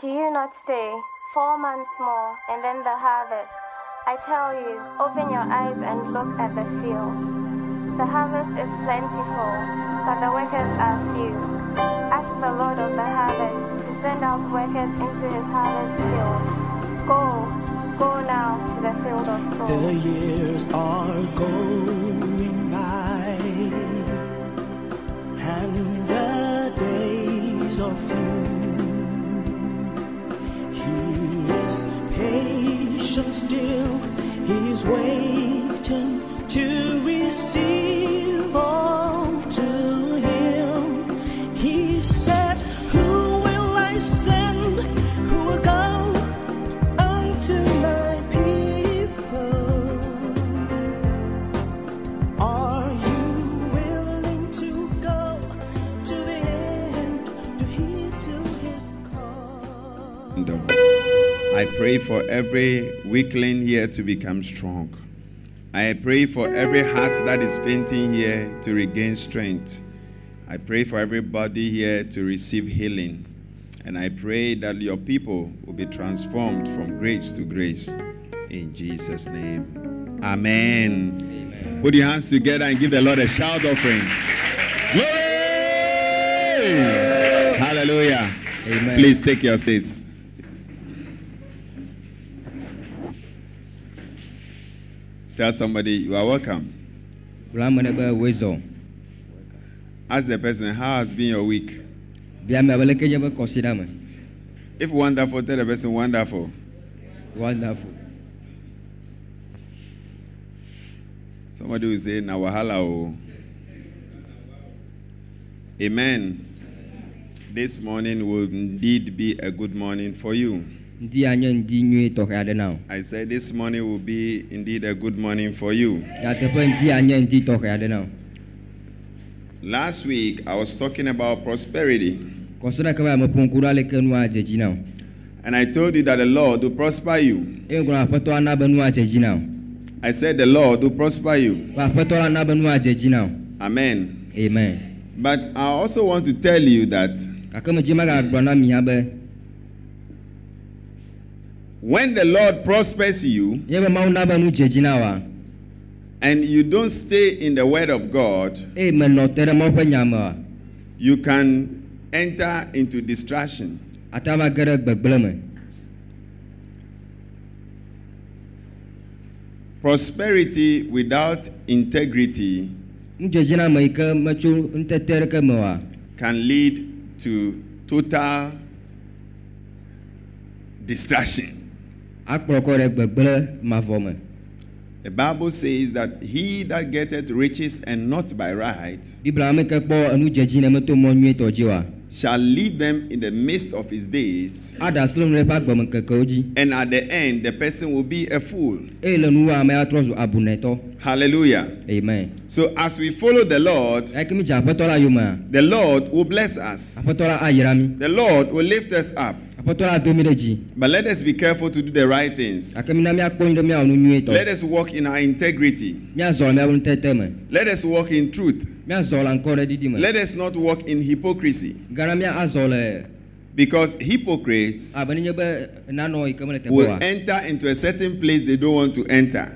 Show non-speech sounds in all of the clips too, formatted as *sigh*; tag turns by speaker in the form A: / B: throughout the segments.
A: Do you not stay four months more and then the harvest? I tell you, open your eyes and look at the field. The harvest is plentiful, but the workers are few. Ask the Lord of the harvest to send out workers into his harvest field. Go, go now to the field of souls.
B: The years are going patient still, he's waiting to receive
C: pray for every weakling here to become strong. I pray for every heart that is fainting here to regain strength. I pray for everybody here to receive healing. And I pray that your people will be transformed from grace to grace. In Jesus' name. Amen. Amen. Put your hands together and give the Lord a shout offering. Glory! Hallelujah.
D: Amen.
C: Please take your seats. Tell somebody you are welcome.
D: Bla ame ɖe be woe zɔ.
C: Ask the person, How has been your week?
D: Bia me be leke nye be kɔsiɖa.
C: If wonderful, tell the person wonderful.
D: Wonderful.
C: Somebody will say, Na wahala. Amen. This morning will indeed be a good morning for you.
D: Ŋdi anye ŋdi nyui tɔxɛ aɖe na o.
C: I said this morning will be indeed a good morning for you.
D: Nyateƒe ŋdi anye ŋdi tɔxɛ aɖe na o.
C: Last week I was talking about prosperity,
D: Kɔsiɖa ke be ame ƒo ŋku ɖo aleke nua dze dzi na o.
C: and I told you that the Lord will prosper you.
D: I ŋgɔ aƒetɔ ana be nua dze dzi na o.
C: I said the Lord will prosper you.
D: Be aƒetɔ la na be nua dze dzi na o.
C: Amen.
D: Amen.
C: But I also want to tell you that when the Lord prospers you
D: nye be Mawu na be nu dze dzi na oa,
C: and you don't stay in the word of God,
D: eye menɔ te ɖe Mawu ƒe nya me oa,
C: you can enter into distraction.
D: ata va ge ɖe gbegblẽ me.
C: Prosperity without integrity
D: Nudzedzina me yi ke metso nutete ɖeke me oa,
C: can lead to total distraction.
D: Akplɔ kɔ ɖe gbegblẽ mavɔ me.
C: The Bible says that he that getteth riches and not by right
D: Biblia ame ke kpɔ enu ne meto mɔ nyuietɔ dzi oa,
C: shall leave them in the midst of his days,
D: asi le eƒe agbemekekewo dzi.
C: and at the end the person will be a fool.
D: eye le nuwɔ ame atrɔ zu abunɛtɔ
C: Hallelujah.
D: amen
C: So as we follow the Lord,
D: eke mi dze aƒetɔ la yomea
C: the Lord will bless us.
D: aƒetɔ la ayra mi
C: The Lord will lift us up.
D: Aƒetɔ la do mi ɖe dzi
C: But let us be careful to do the right things.
D: gake mina miakpɔ nyi ɖe miawɔ nu nyuietɔ
C: Let us walk in our integrity.
D: miazɔ le miaƒe nutete me
C: Let us walk in truth.
D: miazɔ le ŋkɔ ɖe ɖiɖi me
C: Let us not walk in hypocrisy.
D: gana miazɔ le
C: Because hypocrites
D: abe ne nye be nanɔ yi ke mele teƒe
C: will enter into a certain place they don't want to enter.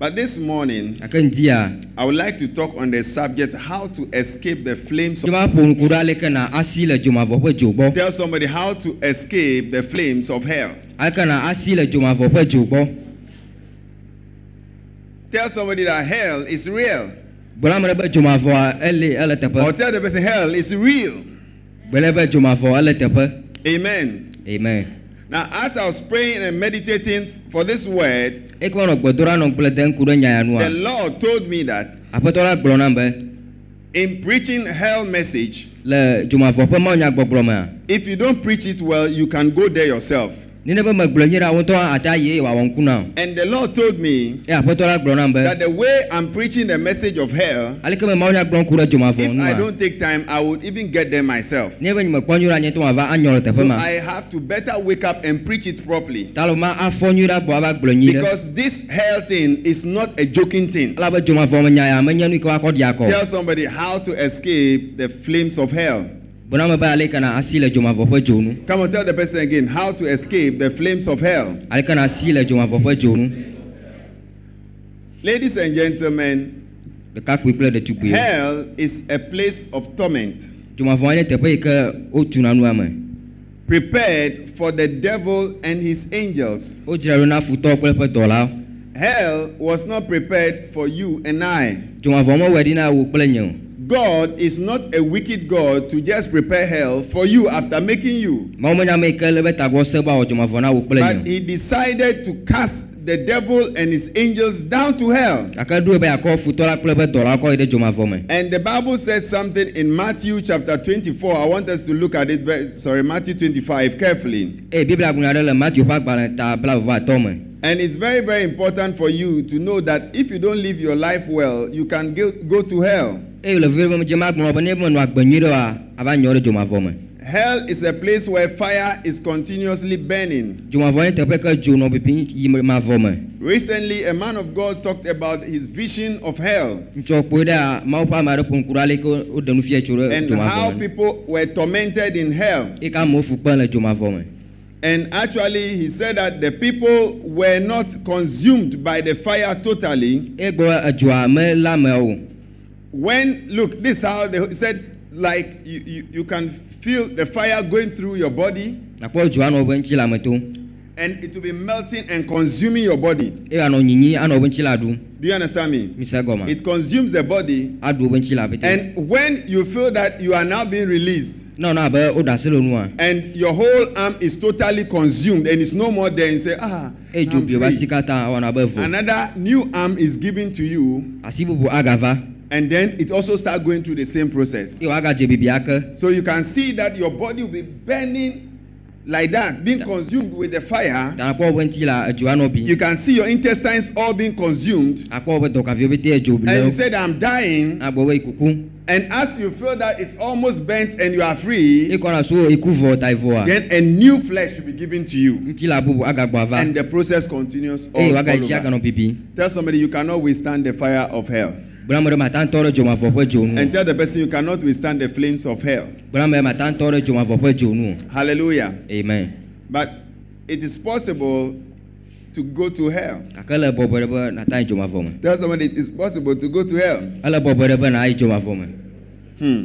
D: Akplɔ kɔ yi teƒe yi ke medzi be yayi o
C: But this morning, I would like to talk on the subject how to escape the flames of.
D: va ƒo ŋku ɖe aleke na asi le dzomavɔ ƒe dzo gbɔ
C: Tell somebody how to escape the flames of hell.
D: aleke na asi le dzomavɔ ƒe dzo gbɔ
C: Tell somebody that hell is real.
D: gblɔ ame ɖe be dzomavɔa ele ele
C: Or tell the person hell is real.
D: gblɔ be dzomavɔ ele teƒe
C: Amen.
D: amen.
C: Now, as I was praying and meditating for this word,
D: eke menɔ gbedoɖa nɔ gblẽ de ŋku ɖe nya ya
C: the
D: nua
C: Lord told me that
D: aƒetɔ la gblɔ nam be
C: in preaching hell message,
D: le dzomavɔ ƒe mawunyagbɔgblɔ mea
C: if you don't preach it well, you can go there yourself.
D: Nene be megblɔ nyi ɖa wotɔ ata yi eye wòawɔ ŋku na o
C: And the Lord told me
D: eye aƒetɔ la gblɔ nam be
C: that the way I'm preaching the message of hell,
D: aleke me mawunyagblɔ ŋku ɖe dzomavɔ
C: if I don't take time, I would even get there myself.
D: ne be nye mekpɔ nyui ɖa nye to wòava anyɔ le teƒe
C: So I have to better wake up and preach it properly.
D: ta lo ma afɔ nyui ɖa gbɔ ava gblɔ nyui ɖe
C: Because this hell thing is not a joking thing.
D: elabe dzomavɔ me nya ya menye nu yi ke woakɔ ɖi akɔ
C: Tell somebody how to escape the flames of hell. Come on, tell the person again how to escape the flames of hell. Ladies and gentlemen, hell is a place of torment. Prepared for the devil and his angels. Hell was not prepared for you and I. God is not a wicked God to just prepare hell for you after making you.
D: mawu menya me yi ke le be tagbɔ se be awɔ dzomavɔ na kple
C: But
D: nye
C: he decided to cast the devil and his angels down to hell.
D: gake ɖo be akɔ futɔ la kple eƒe dɔlawo kɔ yi ɖe dzomavɔ me
C: And the Bible said something in Matthew chapter 24. I want us to look at it very, sorry, Matthew 25 carefully.
D: eye biblia gblɔ ɖe le matthew ƒe agbalẽ ta blaeve atɔ me
C: And it's very, very important for you to know that if you don't live your life well, you can go to hell. Hell is a place where fire is continuously burning. Recently, a man of God talked about his vision of hell and how people were tormented in hell. And actually, he said that the people were not consumed by the fire totally. When, look, this how they said, like, you, you, you can feel the fire going through your body. And it will be melting and consuming your body. Do you understand me? It consumes the body. And when you feel that you are now being released
D: ne wòna abe woɖe asi le nua
C: and your whole arm is totally consumed and it's no more there, you say, ah, I'm
D: bi wobe asi
C: free.
D: katã awɔna be vo
C: Another new arm is given to you.
D: Asi bubu agava
C: and then it also start going through the same process.
D: eye woagadze bibia ke
C: So you can see that your body will be burning like that, being consumed with the fire.
D: nakpɔ wobe ŋtsi la edzoa nɔ bi
C: You can see your intestines all being consumed.
D: akpɔ wobe dɔkaviwo pete edzo bi
C: And you said, I'm dying.
D: agbɔ be ikuku
C: And as you feel that it's almost burnt and you are free, then a new flesh will be given to you. And the process continues all, all over. Tell somebody you cannot withstand the fire of hell. And tell the person you cannot withstand the flames of hell. Hallelujah.
D: amen
C: But it is possible to go to hell.
D: gake ele bɔbɔ ɖe be nata yi dzomavɔ me
C: Tell somebody it is possible to go to hell.
D: ele bɔbɔ ɖe be na yi dzomavɔ me
C: Hmm.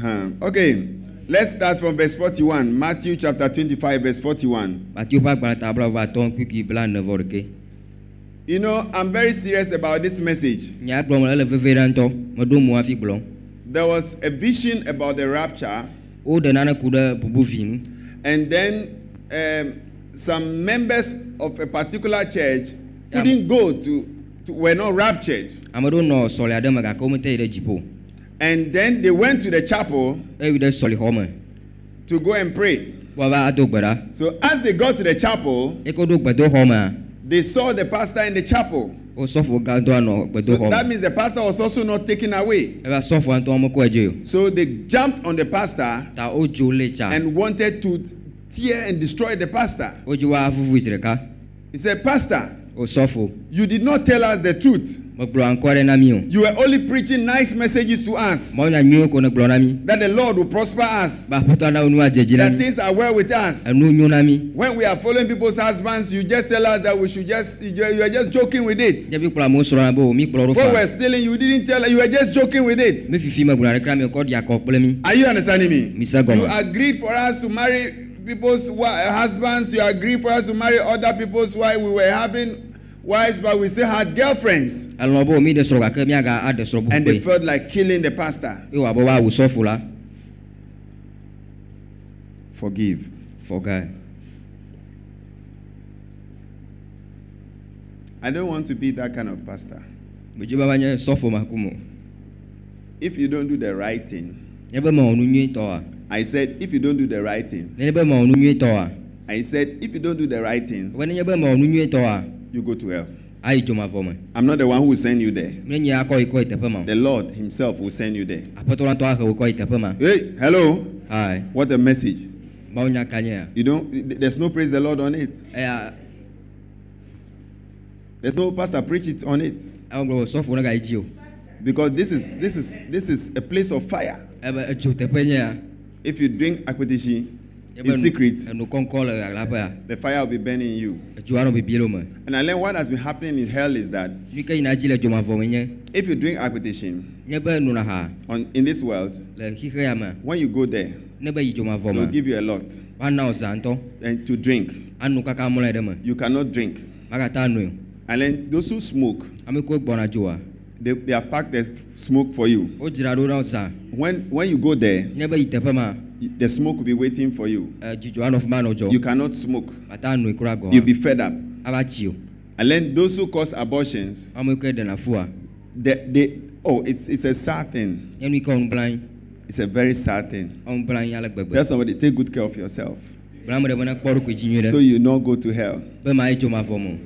C: Huh. Okay. Let's start from verse 41. Matthew chapter 25, verse 41.
D: matiwo ƒe agbalẽ ta blaeve atɔ kpikpi bla ne vɔ ɖeke
C: You know, I'm very serious about this message.
D: nya gblɔm ele veve ɖe ŋutɔ meɖo mo hafi gblɔm
C: There was a vision about the rapture,
D: woɖe nane ku ɖe bubu vi ŋu
C: and then um, some members of a particular church couldn't go to, to were not raptured.
D: ame ɖewo nɔ sɔlि aɖe me gake womete yi ɖe dziƒo
C: And then they went to the chapel
D: eyi ɖe sɔlixɔ me
C: to go and pray.
D: woava ado gbe ɖa
C: So as they got to the chapel,
D: eye ko ɖo gbedoxɔ mea
C: they saw the pastor in the chapel.
D: wo sɔfo gãdɔa nɔ
C: So that means the pastor was also not taken away.
D: eva sɔfoa ŋutɔ mekɔe dze o
C: So they jumped on the pastor
D: ta wodzo lé tsa
C: and wanted to tear and destroy the pastor.
D: wodzi woavuvu zi ɖeka
C: He said, Pastor, you did not tell us the truth.
D: Megblɔ aŋkɔ ɖe na mí o
C: You were only preaching nice messages to us
D: mawunya nyuiwo ko ne gblɔ na mí
C: that the Lord will prosper us,
D: be aƒetɔ na wo nu adzedzi na
C: that
D: mí
C: things are well with us.
D: enu nyo na mí
C: When we are following people's husbands, you just tell us that we should just, you are just joking with it.
D: mi kplɔ amewo srɔ̃na be o mi kplɔ ɖo
C: When we
D: fa
C: were stealing, you didn't tell us, you were just joking with it.
D: mi fifi me gblɔna ɖe kra mi kɔ di akɔ kple mi
C: Are you understanding me?
D: Mi se gɔme.
C: You agreed for us to marry people's husbands. You agreed for us to marry other people's wives. We were having wives, but we still had girlfriends.
D: elɔ̃ be o mi ɖe srɔ̃ gake miaga aɖe srɔ̃
C: And they felt like killing the pastor.
D: woawu
C: Forgive.
D: fɔgae
C: I don't want to be that kind of pastor.
D: medzi be va nye sɔfo makume o
C: If you don't do the right thing,
D: ne be mewɔ nu nyuitɔa
C: I said, if you don't do the right thing,
D: ne be mewɔ nu nyuitɔa
C: I said, if you don't do the right thing,
D: be ne nye be mewɔ nu nyuitɔa
C: you go to hell.
D: ayi dzomavɔ me
C: I'm not the one who will send you there.
D: ne nye akɔ yi kɔ yi teƒe ma o
C: The Lord Himself will send you there.
D: aƒetɔ la ŋutɔ ahe wo kɔ yi teƒe ma
C: Hey, hello.
D: Hi.
C: What a message.
D: mawu nya kanye ya
C: You don't, there's no praise the Lord on it. There's no pastor preach it on it.
D: ame gblɔ be sɔfo ne gayi
C: Because this is this is this is a place of fire.
D: ebe edzo teƒe nye ya
C: If you drink akpetishi
D: Ebe
C: in secret, the fire will be burning you. And I learn what has been happening in hell is that if you drink
D: acquisition
C: on, in this world, when you go there, they
D: will
C: give you a lot. And to drink, you cannot drink. And then those who smoke, they, they have packed the smoke for you.
D: ó jìrà ló rà ọ̀sà.
C: when when you go there.
D: ní ẹbẹ̀ yìí tẹ̀fẹ́ ma.
C: the smoke will be waiting for you.
D: ẹ jìjọ àná fún báyìí
C: you cannot smoke.
D: bàtà nù ìkúrà gan.
C: you be fed up.
D: a bá tì o.
C: and then those who cause abortions.
D: ọmọ ikú ẹ̀dẹ̀ nà wa.
C: they they oh it's it's a sad thing.
D: ẹnu ikọ̀ ọ̀hún blan.
C: it's a very sad thing.
D: ọ̀hún blan yàrá gbẹgbẹ.
C: tell somebody take good care of yourself.
D: bùrọ̀mù rẹ̀ bọ́ná kpọ́rọ̀ kò jí yín rẹ̀.
C: so you no go to hell.
D: bẹ́ẹ̀ ma ẹ jọ ma
C: fọ
D: mọ́.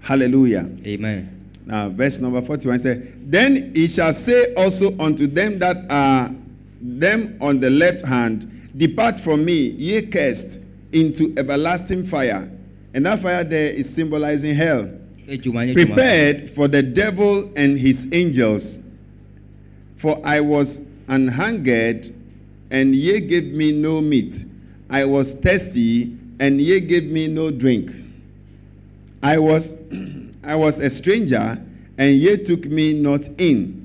D: hallelujah. amen.
C: Now, verse number 41 says, Then he shall say also unto them that are them on the left hand, Depart from me, ye cursed, into everlasting fire. And that fire there is symbolizing hell.
D: dzoma nye dzomavɔ
C: Prepared for the devil and his angels. For I was anhungered, and ye gave me no meat. I was thirsty, and ye gave me no drink. I was, *clears throat* I was a stranger, and ye took me not in.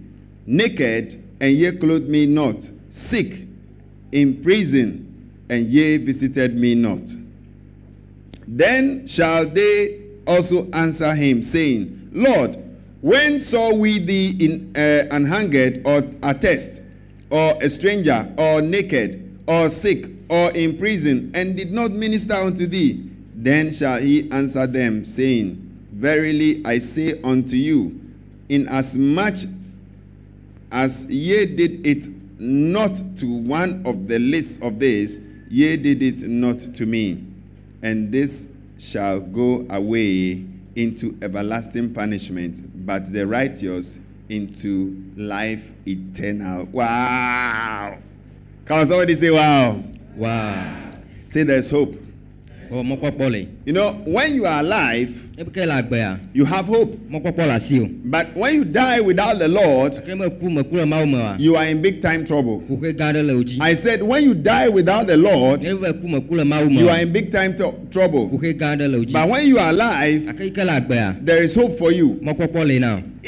C: Naked, and ye clothed me not. Sick, in prison, and ye visited me not. Then shall they also answer him, saying, Lord, when saw we thee in uh, an hungered or athirst, or a stranger, or naked, or sick, or in prison, and did not minister unto thee? Then shall he answer them, saying, Verily I say unto you, inasmuch as ye did it not to one of the least of these, ye did it not to me. And this shall go away into everlasting punishment, but the righteous into life eternal. Wow. On, somebody say, Wow.
D: Wow.
C: Say, There's hope.
D: le
C: You know, when you are alive,
D: ne be ke le agbea
C: you have hope.
D: mɔkpɔkpɔ le asi o
C: But when you die without the Lord,
D: ke me ku me ku le mawu me wa
C: you are in big time trouble.
D: kuxe gã aɖe le wo dzi
C: I said, when you die without the Lord,
D: ne be ku me ku le mawu me
C: you are in big time to- trouble.
D: kuxe gã aɖe le wo dzi
C: But when you are alive,
D: gake yi ke le agbea
C: there is hope for you.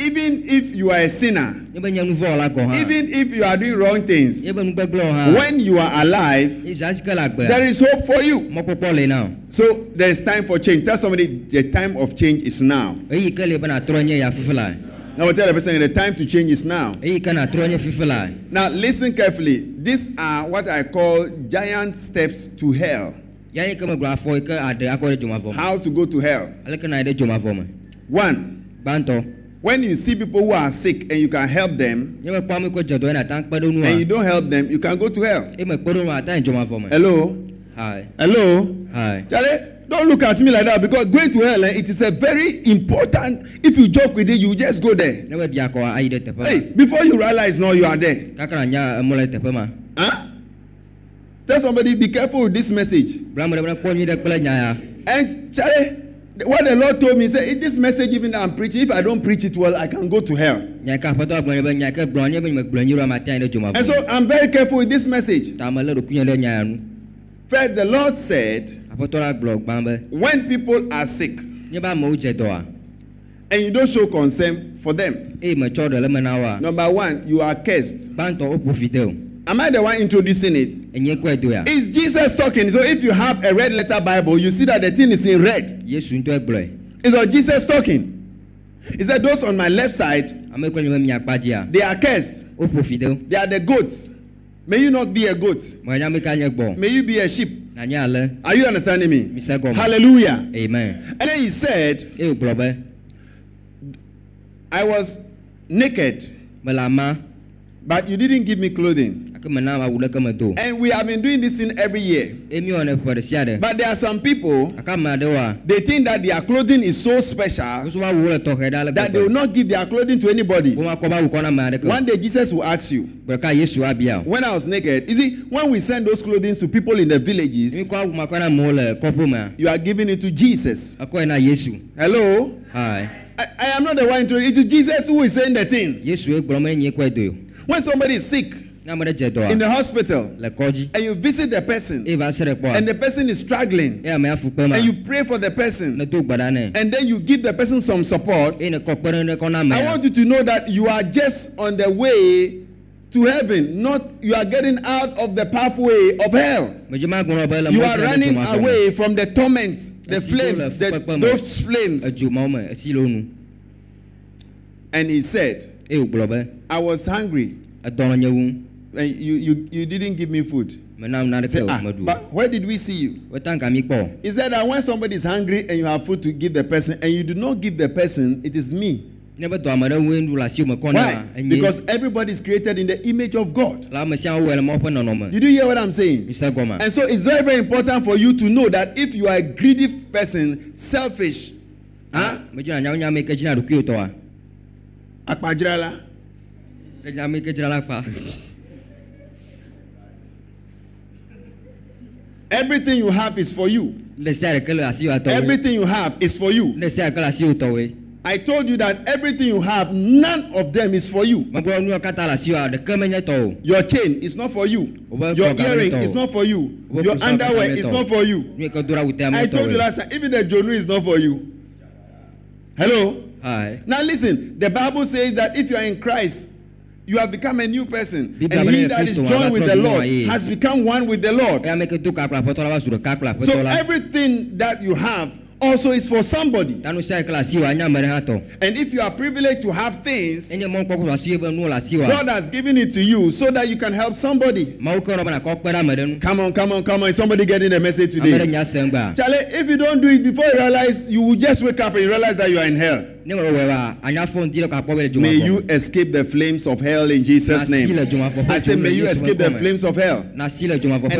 C: Even if you are a sinner,
D: ne be nye nu vɔ la gɔ hã
C: even if you are doing wrong things,
D: ne be nugbegblẽ hã
C: when you are alive,
D: ne zã si ke le
C: there is hope for you. So there is time for change. Tell somebody the time of change is now. Now tell the person the time to change is now. Now listen carefully. These are what I call giant steps to hell. How to go to hell. One when you see people who are sick and you can help them and you don't help them you can go to hell. Hello?
D: Hi
C: hello?
D: Hi
C: charlie? Don't look at me like that because going to hell, eh, it is a very important. If you joke with it, you just go there. Hey, before you realize now you are there. Huh? Tell somebody, be careful with this message. And eh, Charlie, what the Lord told me, say, this message even I'm preaching, if I don't preach it well, I can go to hell. And so I'm very careful with this message. First, the Lord said, When people are sick, and you don't show concern for them, number one, you are cursed. Am I the one introducing it? It's Jesus talking. So if you have a red letter Bible, you see that the thing is in red. It's not Jesus talking. He said, Those on my left side, they are cursed. They are the goats. May you not be a goat.
D: mɔnya me ka nye gbɔ
C: May you be a sheep.
D: na nye ale
C: Are you understanding me? Hallelujah.
D: amen
C: And then he said,
D: eye wògblɔ be
C: I was naked, but you didn't give me clothing.
D: Gake mena awu ɖeke me do
C: And we have been doing this thing every year.
D: eye mi wɔnɛ ƒe ɖe sia ɖe
C: But there are some people,
D: gake ame aɖewoa
C: they think that their clothing is so special
D: woso woawu le tɔxɛ ɖe ale
C: that they will not give their clothing to anybody.
D: wo makɔ be awu kɔ na ame aɖeke
C: One day Jesus will ask you,
D: gbɛka yesu abia o
C: when I was naked, you see, when we send those clothing to people in the villages,
D: kɔ awu makɔ na amewo le kɔƒe mea
C: you are giving it to Jesus.
D: ekɔe na yesu
C: Hello?
D: hai
C: I, I am not the one to it is Jesus who is saying the thing.
D: yesu ye gblɔ me nye kɔe do o
C: When somebody is sick,
D: ne ne ame ɖe dze dɔa
C: in the hospital and you visit the person
D: eye va se ɖe kpɔa
C: and the person is struggling
D: eye amea fu kpe ma
C: and you pray for the person
D: ne do gbe ɖa nɛ
C: and then you give the person some support,
D: eye ne kɔ kpe ɖe ne kɔ na
C: I want you to know that you are just on the way to heaven, not you are getting out of the pathway of hell.
D: medze ma gblɔ be le
C: You are running away from the torments, the
D: Esi to le
C: flames, the, those flames.
D: edzo mawo me esi le wo nu
C: And he said,
D: eye wògblɔ be
C: I was hungry
D: edɔ le nye wu
C: and you, you, you didn't give me food. Say, ah, but where did we see you?
D: weta nka mi
C: He said that when somebody is hungry and you have food to give the person and you do not give the person, it is me.
D: ne be dɔ ame ɖe ŋue nu le asiwo
C: Why? Because everybody is created in the image of God.
D: le ame sia wɔe le mawo ƒe nɔnɔme
C: Did you hear what I'm saying?
D: mi se gɔma
C: And so it's very, very important for you to know that if you are a greedy person, selfish, huh? Everything you have is for you. Everything you have is for you. I told you that everything you have, none of them is for you. Your chain is not for you. Your earring is not for you. Your underwear is not for you. I told you last time, even the jonu is not for you. Hello?
D: hai
C: Now listen, the Bible says that if you are in Christ, you have become a new person. And he that is joined with the Lord has become one with the Lord.
D: eya me ke do kakple aƒetɔ la va su ɖeka kple
C: So everything that you have also is for somebody.
D: ta nu sia ɖeke le asiwoa anya ame ɖe hã tɔ
C: And if you are privileged to have things,
D: enye mɔ kpɔkpɔ asiwo be nu le asiwoa
C: God has given it to you so that you can help somebody.
D: mawu ke wɔna be nakɔ kpe ɖe ame ɖe nu
C: Come on, come on, come on. Is somebody getting a message today?
D: nya se ŋgbea
C: Charlie, if you don't do it before you realize, you will just wake up and realize that you are in hell. May you escape the flames of hell in Jesus' name. I
D: say,
C: May you escape the flames of hell. And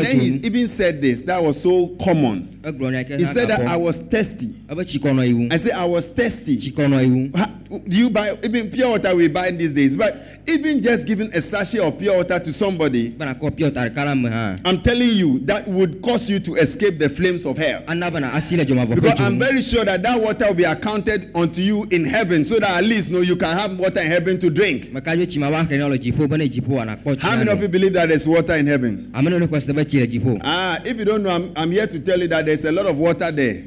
C: then he even said this, that was so common. He said that I was thirsty. I said, I was thirsty. Do you buy, even pure water we buy these days? But even just giving a sachet of pure water to somebody,
D: be nakɔ piɔ ta ɖeka la me hã
C: I'm telling you, that would cause you to escape the flames of hell.
D: ana be na asi le dzomafɔ ƒe
C: Because I'm very sure that that water will be accounted unto you in heaven, so that at least no, you can have water in heaven to drink.
D: meka dzo tsi ma va xe ne le dziƒo be ne dziƒo anakpɔ tsi
C: How many of you believe that there's water in heaven?
D: ame ne ne xɔ se be tsi le dziƒo
C: Ah, if you don't know, I'm, I'm here to tell you that there's a lot of water there.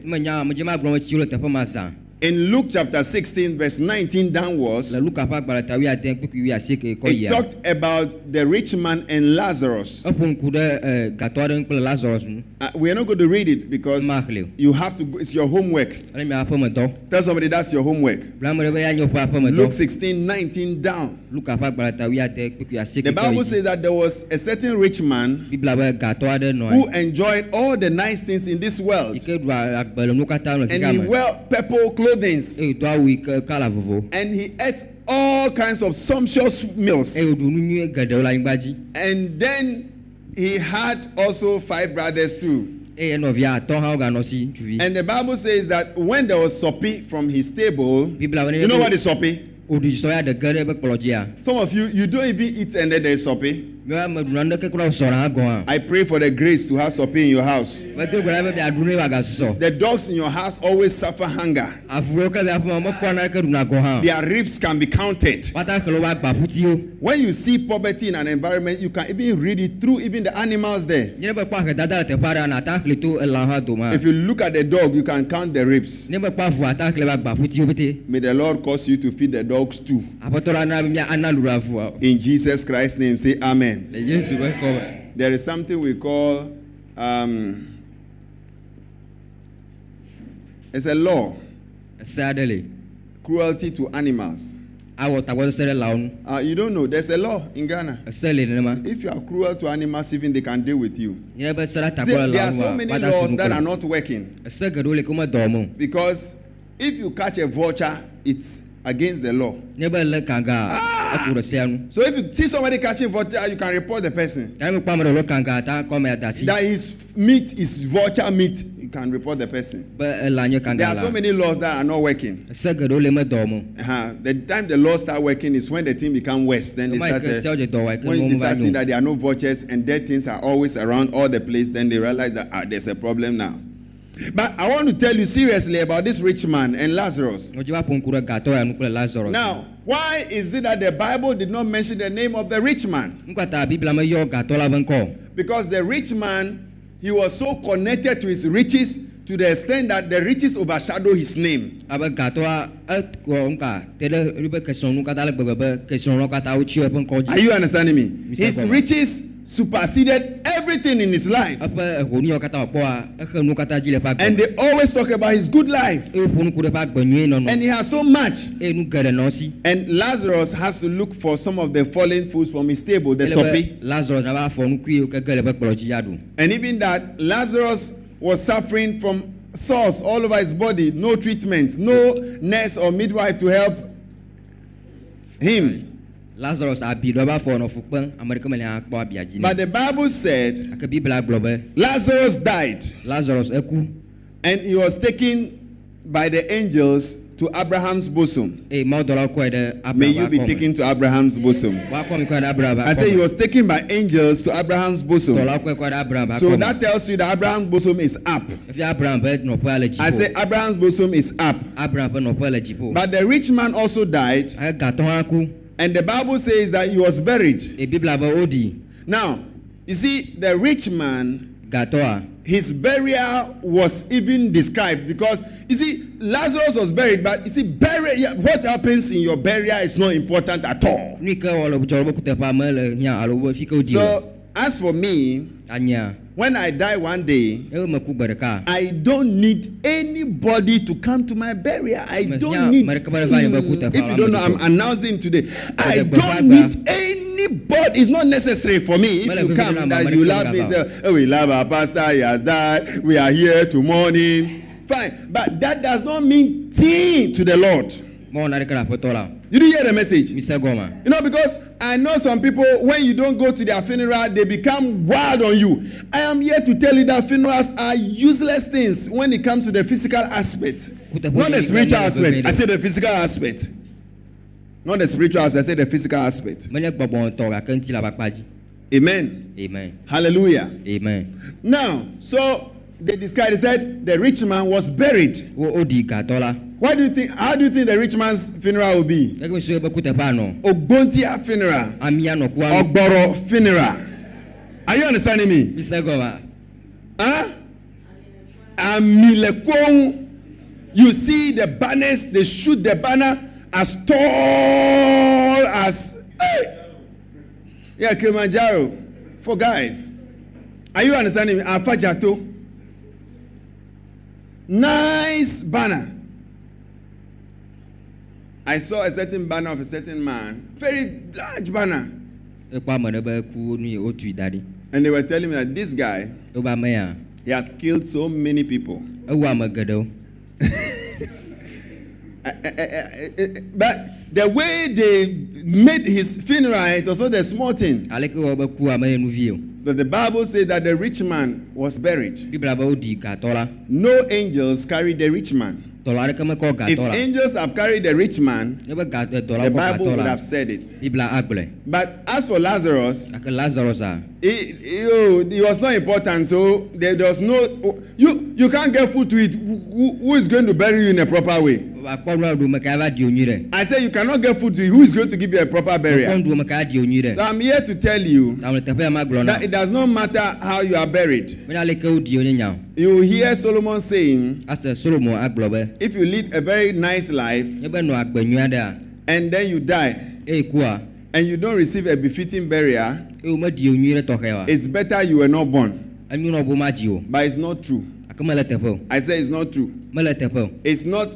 D: Menya medze ma gblɔ be tsiwo le teƒe ma zã
C: In Luke chapter 16, verse 19 downwards,
D: le luka ƒe agbalẽ ta wuiade kpekpe wuiasieke kɔ
C: it talked about the rich man and Lazarus.
D: eƒo ŋku ɖe gatɔ aɖe ŋu kple lazarus ŋu
C: Uh, we are not going to read it because you have to it's your homework.
D: ene mia aƒemedɔ
C: Tell somebody that's your homework.
D: bla ame ɖe be ya nye woƒe aƒemedɔ
C: Luke 16, 19 down.
D: luka ƒe agbalẽ ta wuiade kpekpe asieke
C: The Bible says that there was a certain rich man
D: biblia be gatɔ aɖe nɔ
C: who enjoyed all the nice things in this world.
D: ke ɖu agbe le nuwo katã le
C: And he wore purple clothing.
D: Awu yi ke kala vovo
C: And he ate all kinds of sumptuous meals.
D: nu nyui geɖewo le anyigba dzi
C: And then he had also five brothers too.
D: eye nɔvia atɔ hã woganɔ si ŋutsuvi
C: And the Bible says that when there was soppy from his table,
D: biblia be
C: you know what is soppy?
D: wòɖu sɔ ya ɖe ge ɖe eƒe kplɔ dzia
C: Some of you, you don't even eat and then there is soppy.
D: Mia me ɖu nane ke kura sɔna hã gɔ̃ hã
C: I pray for the grace to have soppy in your house.
D: medo gbe ɖa be miaɖu ne wòagasusɔ
C: The dogs in your house always suffer hunger.
D: avuwo ke le aƒe me mekpɔ naneke ɖuna gɔ̃ hã
C: Their ribs can be counted.
D: wata xlẽ woƒe agbaƒutiwo
C: When you see poverty in an environment, you can even read it through even the animals there.
D: nye be kpɔ ahedada le teƒe aɖe nata xlẽ to elã hã dome hã
C: If you look at the dog, you can count the ribs.
D: ne be kpɔ avu ata xlẽ be agbaƒutiwo pete
C: May the Lord cause you to feed the dogs too.
D: aƒetɔ la na be mia ana ɖuɖu avua
C: In Jesus Christ's name, say Amen.
D: Le yesu ƒe ŋkɔ me
C: There is something we call, um, it's a law,
D: Sadly.
C: cruelty to animals.
D: awɔ tagbɔsese ɖe lãwo nu
C: Uh, you don't know, there's a law in Ghana. If you are cruel to animals, even they can deal with you.
D: nye be se ɖe
C: See, there are so many laws that are not working.
D: Ese geɖewo le ke womedɔ wɔm o
C: because if you catch a vulture, it's against the law.
D: nye
C: So if you see somebody catching vulture, you can report the person. That his meat is vulture meat, you can report the person. There are so many laws that are not working. Uh-huh. The time the laws start working is when the thing become worse. Then they start, uh, when they start seeing that there are no vultures and dead things are always around all the place, then they realize that ah, there's a problem now. But I want to tell you seriously about this rich man and Lazarus.
D: ŋɔdzi va ƒo ŋku ɖe gatɔ ya nu kple lazarus
C: Now, why is it that the Bible did not mention the name of the rich man?
D: nu ka ta biblia meyɔ gatɔ la ƒe ŋkɔ
C: Because the rich man, he was so connected to his riches to the extent that the riches overshadow his name.
D: abe gatɔa ekɔ nuka te ɖe eƒe kesɔnu katã le gbegbe be kesɔnuwo katã wotsi eƒe ŋkɔ
C: Are you understanding me? His riches superseded everything in his life.
D: eƒe ehoniyawo katã wòkpɔa exe nuwo katã dzi le eƒe
C: And they always talk about his good life.
D: eye wòƒo nuku ɖe eƒe agbe nyuie
C: And he has so much.
D: eye nu geɖe nɔ esi
C: And Lazarus has to look for some of the fallen foods from his table, the soppy.
D: be lazarus nava fɔ nukui yiwo ke ge le eƒe kplɔ dzi ya ɖu
C: And even that, Lazarus was suffering from sores all over his body, no treatment, no nurse or midwife to help him.
D: Lazarus abi ɖe va fɔ nɔ fukpe ame ɖeke meli hã kpɔ abia dzi
C: But the Bible said
D: gake biblia gblɔ be
C: Lazarus died.
D: Lazarus eku
C: and he was taken by the angels to Abraham's bosom.
D: ɖe
C: May you be taken to Abraham's bosom. I say he was taken by angels to Abraham's bosom. So that tells you that Abraham's bosom is up. I say Abraham's bosom is up. But the rich man also died,
D: eye gatɔ hã ku
C: and the Bible says that he was buried.
D: eye biblia be
C: Now, you see, the rich man, his burial was even described because you see, Lazarus was buried, but you see, burial, what happens in your burial is not important at all.
D: nu yi ke wɔ le tsɔ wobe kuteƒea mele hiã alo wobe fi ke wodzi o
C: So, as for me, when I die one day,
D: eye meku gbe ɖeka
C: I don't need anybody to come to my burial. I don't need.
D: America bari fine, but put a
C: if you don't know, I'm announcing today. I don't need anybody. It's not necessary for me. If you come, that you love me. Say, oh, we love our pastor. He has died. We are here to morning. Fine, but that does not mean thing to the Lord. You hear the message?
D: mise gɔma
C: You know, because I know some people, when you don't go to their funeral, they become wild on you. I am here to tell you that funerals are useless things when it comes to the physical aspect. Not the spiritual aspect. I say the physical aspect. Not the spiritual aspect, I say the physical aspect. Amen.
D: amen
C: Hallelujah.
D: amen
C: Now, so they described, they said the rich man was buried. What do you think? How do you think the rich man's funeral will be? Ogbontia funeral. Ogboro funeral. Are you understanding me?
D: mise gɔma
C: Huh? Amilekwohun. You see the banners, they shoot the banner as tall as hey! yeah, Kilimanjaro for guys. Are you understanding me? Afajato. Nice banner. I saw a certain banner of a certain man, very large banner, and they were telling me that this guy he has killed so many people.
D: ewu ame geɖewo
C: But the way they made his funeral, it was not a small thing. But the Bible says that the rich man was buried. No angels carried the rich man. If angels have carried a rich man, the Bible would have said it. But as for Lazarus, It, it, oh, it was not important, so there, was no. You you can't get food to eat. Who, who is going to bury you in a proper way? I say you cannot get food to eat. Who is going to give you a proper burial? So I'm here to tell you that it does not matter how you are buried. You hear Solomon saying, if you lead a very nice life and then you die and you don't receive a befitting burial,
D: eye womedi o nyui ɖe tɔxɛ wa
C: it's better you were not born.
D: enyo nɔ bo ma dzi o
C: But it's not true.
D: mele teƒe o
C: I say it's not true.
D: mele teƒe o
C: It's not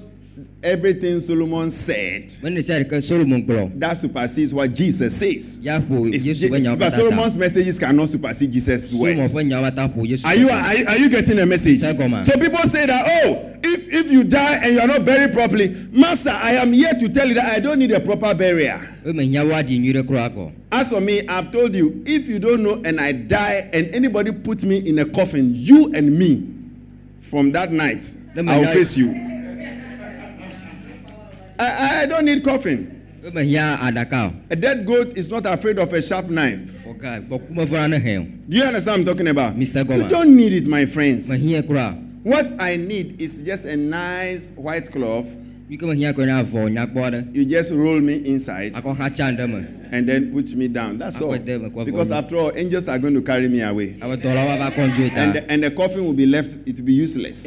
C: everything Solomon said
D: mene sia ɖeke solomo gblɔ
C: that supersedes what Jesus says. It's,
D: yesu ƒe nyawo
C: but Solomon's messages cannot supersede Jesus' words.
D: ƒe nyawo katã ƒo yesu
C: Are you, are, you- are you getting a message? So people say that, oh, if, if you die and you are not buried properly, Master, I am here to tell you that I don't need a proper burial.
D: me nya woaɖi nyui ɖe kura kɔ
C: As for me, I've told you, if you don't know and I die and anybody put me in a coffin, you and me, from that night, I'll face you. I, I don't need coffin. A dead goat is not afraid of a sharp knife. Do you understand what I'm talking about?
D: Mr.
C: You don't need it, my friends. What I need is just a nice white cloth. You just roll me inside and then put me down. That's all. Because after all, angels are going to carry me away. And the, and the coffin will be left, it will be useless.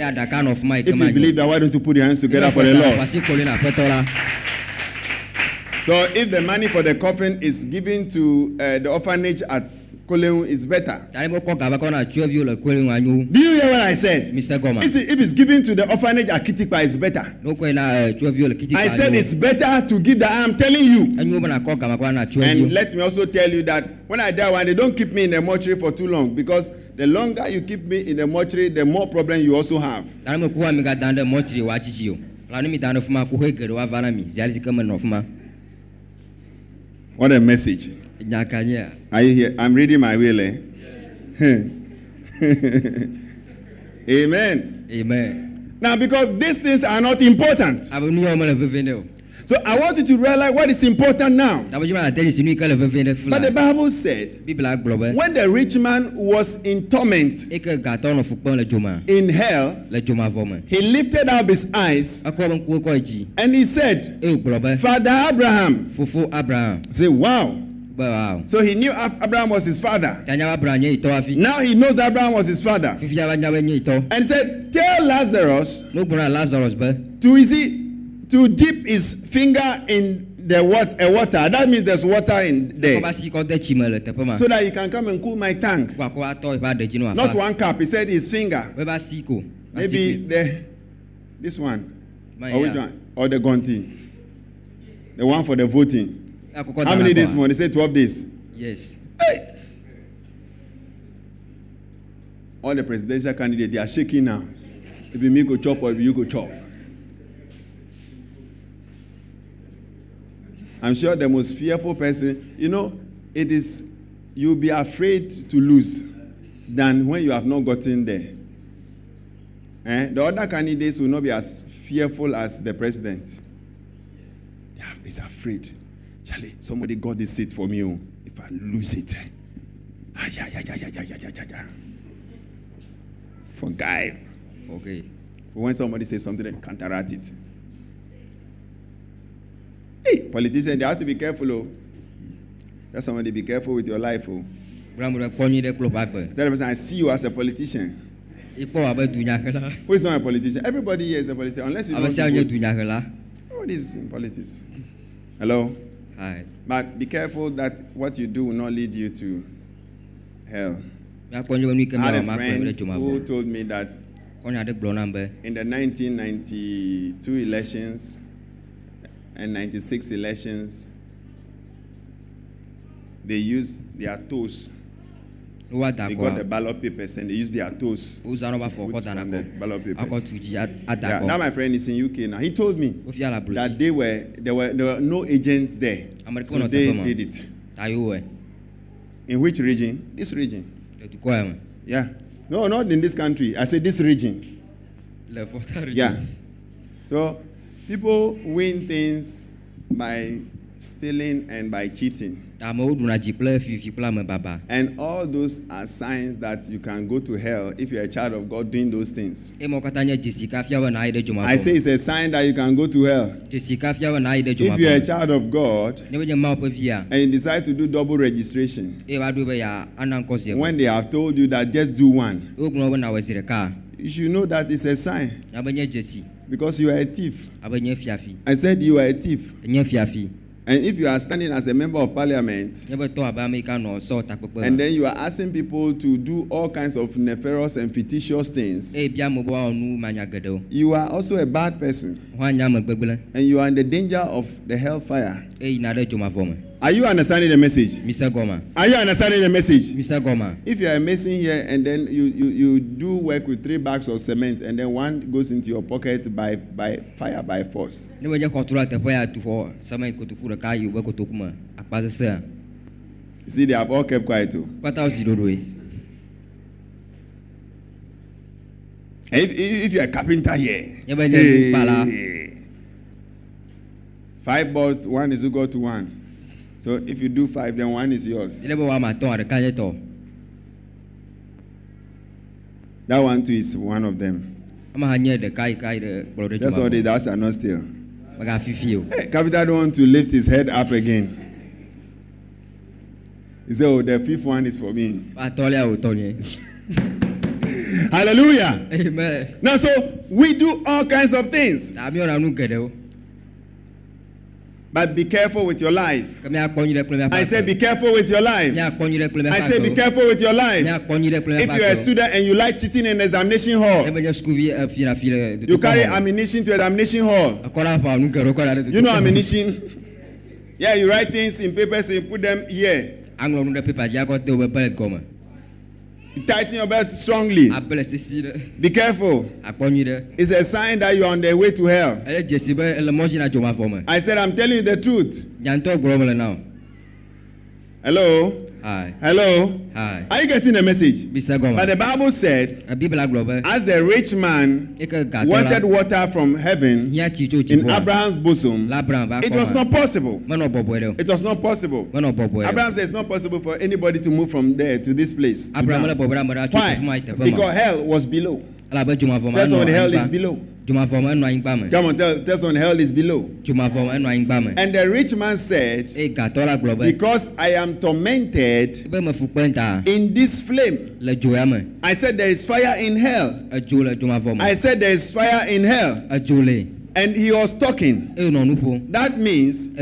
C: If you believe that, why don't you put your hands together for the Lord? So if the money for the coffin is given to uh, the orphanage at Koleun is better. Do you hear what I said?
D: Mr. Goma. It's,
C: if it's given to the orphanage at Kitikpa, it's better. I said it's better to give that I'm telling you. And let me also tell you that when I die one, they don't keep me in the mortuary for too long because the longer you keep me in the mortuary, the more problem you also have. What a message. Are you here? I'm reading my will, eh? Yes. *laughs* Amen.
D: Amen.
C: Now, because these things are not important. So I want you to realize what is important now. But the Bible said when the rich man was in torment in hell, he lifted up his eyes and he said, Father Abraham, say, Wow. So he knew Abraham was his father. Now he knows that Abraham was his father. And said, Tell Lazarus to, easy, to dip his finger in the water, a water. That means there's water in there. So that he can come and cool my tank. Not one cup. He said his finger. Maybe the, this one. Or which one? Or the gunting. The one for the voting. How many days more? They said 12 days.
D: yes
C: Hey! All the presidential candidates, they are shaking now. If me go chop or if you go chop. I'm sure the most fearful person, you know, it is, you'll be afraid to lose than when you have not gotten there. Eh? The other candidates will not be as fearful as the president. They are, he's afraid. Charlie, somebody got this seat for me. oh. If I lose it, yeah, yeah. For guy,
D: okay
C: for when somebody says something, then counteract it. Hey, politicians, they have to be careful. Oh. Tell somebody, be careful with your life. Oh.
D: bla mo ɖe kpɔ nyui ɖe kple woƒe agbe
C: Tell the person, I see you as a politician.
D: ikpɔ abe dunyahela
C: Who is not a politician? Everybody here is a politician, unless you don't
D: sia nye
C: vote.
D: dunyahela
C: Everybody is in politics. Hello? But be careful that what you do will not lead you to hell.
D: miakpɔ nyui be nu yi ke
C: I had a friend who told me that
D: kɔnya ɖe gblɔ nam be
C: in the 1992 elections and 96 elections, they used their toes.
D: wa da kɔ
C: they got the ballot papers and they use their toes.
D: o zan
C: b'a
D: fɔ kɔta na kɔ
C: a
D: kɔ tuji a da
C: kɔ. now my friend is in UK now he told me.
D: o fi ala
C: bolo
D: ci that
C: they were there were there were no agents there.
D: amerika
C: kɔnɔ
D: tɛ
C: fɔ
D: ma so they
C: did it.
D: a y'o wɛ.
C: in which region this region.
D: ɛtukɔ yan.
C: yeah no not in this country I say this region.
D: lɛfɔta region.
C: yeah so people win things by stealing and by cheating.
D: amewo ɖuna dzi kple fifi kple ame baba
C: And all those are signs that you can go to hell if you're a child of God doing those things.
D: emawo katã nye dzesi kafia be na yi ɖe
C: I say it's a sign that you can go to hell.
D: dzesi kafia be na yi ɖe
C: If you're a child of God
D: ne be nye mawo ƒe via
C: and you decide to do double registration,
D: eye wa ɖo be ya ana ŋkɔ zi
C: when they have told you that just do one,
D: wogblɔ be na wɔ zi ɖeka
C: you should know that it's a sign
D: nya be nye dzesi
C: because you are a thief.
D: abe nye fiafi
C: I said you are a thief.
D: nye fiafi
C: And if you are standing as a member of parliament and then you are asking people to do all kinds of nefarious and fictitious things,
D: geɖewo
C: you are also a bad person. And you are in the danger of the hellfire. Are you understanding the message?
D: mise gɔma
C: Are you understanding the message?
D: mise gɔma
C: If you are a mason here and then you, you, you do work with three bags of cement and then one goes into your pocket by, by fire by force,
D: ne nye xɔtula teƒe ya tu xɔ seme kotoku ɖeka yi wobe kotoku me akpa sesea
C: you see, they have all kept quiet too.
D: kpata wosi ɖoɖoe
C: And If, if, you are a carpenter here,
D: nye be nye nukpala
C: five boards, one is equal to one. So if you do five, then one is yours. That one too is one of them. That's all
D: dzomavɔ.
C: the thou shalt not steal. Hey, Capital don't want to lift his head up again. He said, Oh, the fifth one is for me. *laughs* Hallelujah.
D: Amen.
C: Now, so we do all kinds of things, But be careful with your life. I say be careful with your life. I say be careful with your life. If
D: you
C: are a student and you like cheating in examination hall, you carry ammunition to examination hall. You know ammunition? Yeah, you write things in papers and put them here. Tighten your belt strongly.
D: Apẹlẹ sisi dɛ.
C: Be careful.
D: Akpɔnyi dɛ.
C: It's a sign that you are on the way to hell.
D: Ẹ jẹsi bɛ ẹlẹmɔji na jɔ ma fɔ mɛ.
C: I said I'm telling you the truth.
D: Yantɔ gɔlɔ mɛlɛ na o.
C: Hello.
D: Hai.
C: Hello?
D: Hai.
C: Are you getting the message? But the. Bible said,
D: Bibla gblɔ be.
C: as the rich man wanted water from heaven in. Abraham's bosom,
D: La Abraham va
C: it was not possible.
D: Menɔ bɔbɔe ɖe o.
C: It was not possible.
D: Menɔ bɔbɔe ɖe o.
C: Abraham said it's not possible for anybody to move from there to this place. to
D: Abraham le
C: now.
D: bɔbɔe ɖe ame ɖe atso teƒe ma
C: Why? Because hell was below.
D: Elabe dzomavɔ me
C: That's what hell is below.
D: Dzomavɔ me enɔ anyigba me.
C: Come on, tell, tell someone hell is below.
D: Dzomavɔ me enɔ anyigba me.
C: And the rich man said,
D: Eye gatɔ la gblɔ be.
C: Because I am tormented
D: Ebe me fu kpe ta.
C: in this flame.
D: Le dzo ya me.
C: I said, There is fire in hell.
D: Edzo le me.
C: I said, There is fire in hell.
D: Edzo le
C: and he was talking. that means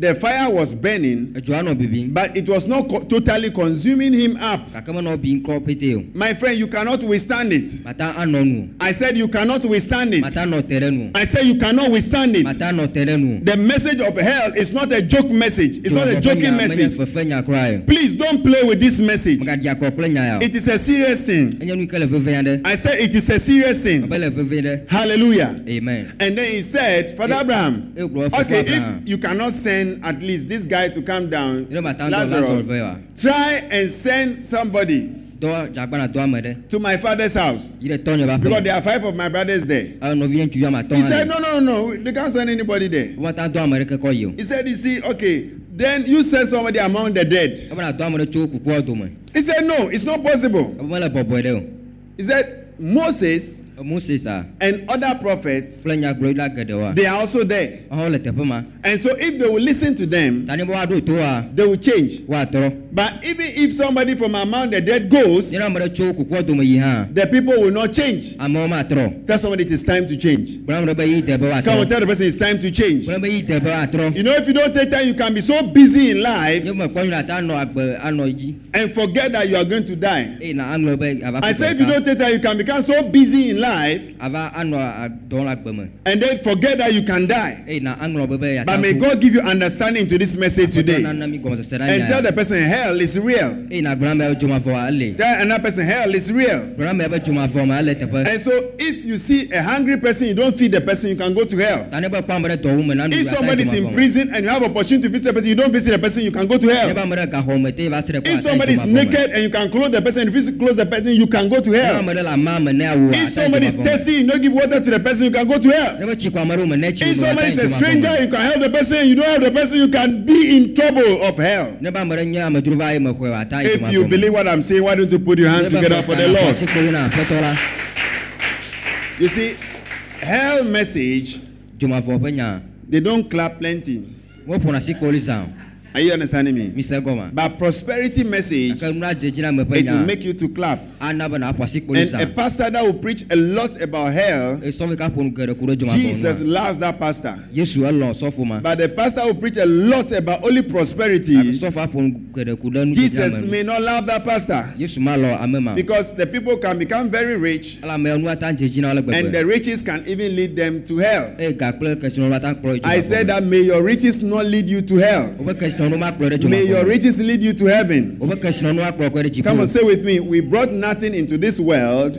C: the fire was burning. but it was not co- totally consuming him up. my friend you cannot withstand it. I said you cannot withstand it. I said you cannot withstand it. the message of hell is not a joke message. it's not a joking message. please don't play with this message. it is a serious thing. I said it is a serious thing. hallelujah.
D: amen.
C: and then he said father abraham okay if you cannot send at least this guy to calm down
D: lazarus
C: try and send somebody to my father's house. because there are five of my brothers there. he said no no no they can't send anybody there. he said you see okay then you send somebody among the dead. he said no it's not possible. he said moses
D: Moses a
C: and other prophets,
D: kple
C: they are also there.
D: Wɔn le teƒe ma.
C: And so if they will listen to them,
D: to wa,
C: they will change. But even if somebody from among the dead goes,
D: Ne ame ɖe tso kukua dome yi hã,
C: the people will not change.
D: amewo.
C: Tell somebody it is time to change. Come on,
D: woatrɔ.
C: tell the person it's time to change.
D: Yi.
C: You know, if you don't take time, you can be so busy in life
D: ata agbe anɔ
C: and forget that you are going to die.
D: Na aŋlɔ
C: I say if you don't take time, you can become so busy in life
D: ava anɔ a- dɔm le agbe me.
C: and then forget that you can die.
D: Eye na aŋlɔ be be
C: But may God give you understanding to this message today.
D: Nana mi gɔmesese na
C: And tell the person hell is real.
D: Eye na gblɔ ame dzomavɔ ele.
C: Tell another person hell is real.
D: Gblɔ ame be dzomavɔ me ele teƒe.
C: And so if you see a hungry person, you don't feed the person, you can go to hell.
D: Ta ne be kpɔ ame ɖe dɔwɔ me na nu
C: If somebody is in prison and you have opportunity to visit the person, you don't visit the person, you can go to hell.
D: ame ɖe gaxɔ me te va se ɖe kɔ
C: If somebody is naked and you can clothe the person, if you clothe the person, you can go to hell.
D: ame ɖe le ama me ne awu
C: If somebody
D: When it's
C: thirsty, you don't give water to the person, you can go to hell. If somebody is a stranger, you can help the person, you don't help the person, you can be in trouble of hell. If you believe what I'm saying, why don't you put your hands together for the Lord? You see, hell message, they don't clap plenty.
D: Woƒona si kpoli zã.
C: Are you understanding me?
D: Mi se gɔma.
C: But prosperity message,
D: Ke nu la dze dzi na me ƒe
C: it will make you to clap.
D: Ana be na aƒo asi kpoli
C: And a pastor that will preach a lot about hell,
D: Esɔvi ka ƒo nu geɖe ku ɖe
C: Jesus loves that pastor.
D: Yesu elɔ sɔfo ma.
C: But the pastor will preach a lot about only prosperity.
D: Sɔfo aƒo nu geɖe ku ɖe nu
C: Jesus may not love that pastor
D: Yesu ma lɔ ame ma.
C: because the people can become very rich
D: Ala ame nu ata dze dzi na wo le
C: and the riches can even lead them to hell.
D: Eye ga kple kesinɔnu ata kplɔ
C: I said that may your riches not lead you to hell.
D: Wobe kesinɔnu ma kplɔ ɖe
C: May your riches lead you to heaven.
D: Wobe kesinɔnu akplɔ kɔ ɖe
C: Come on, say with me. We brought nothing into this world,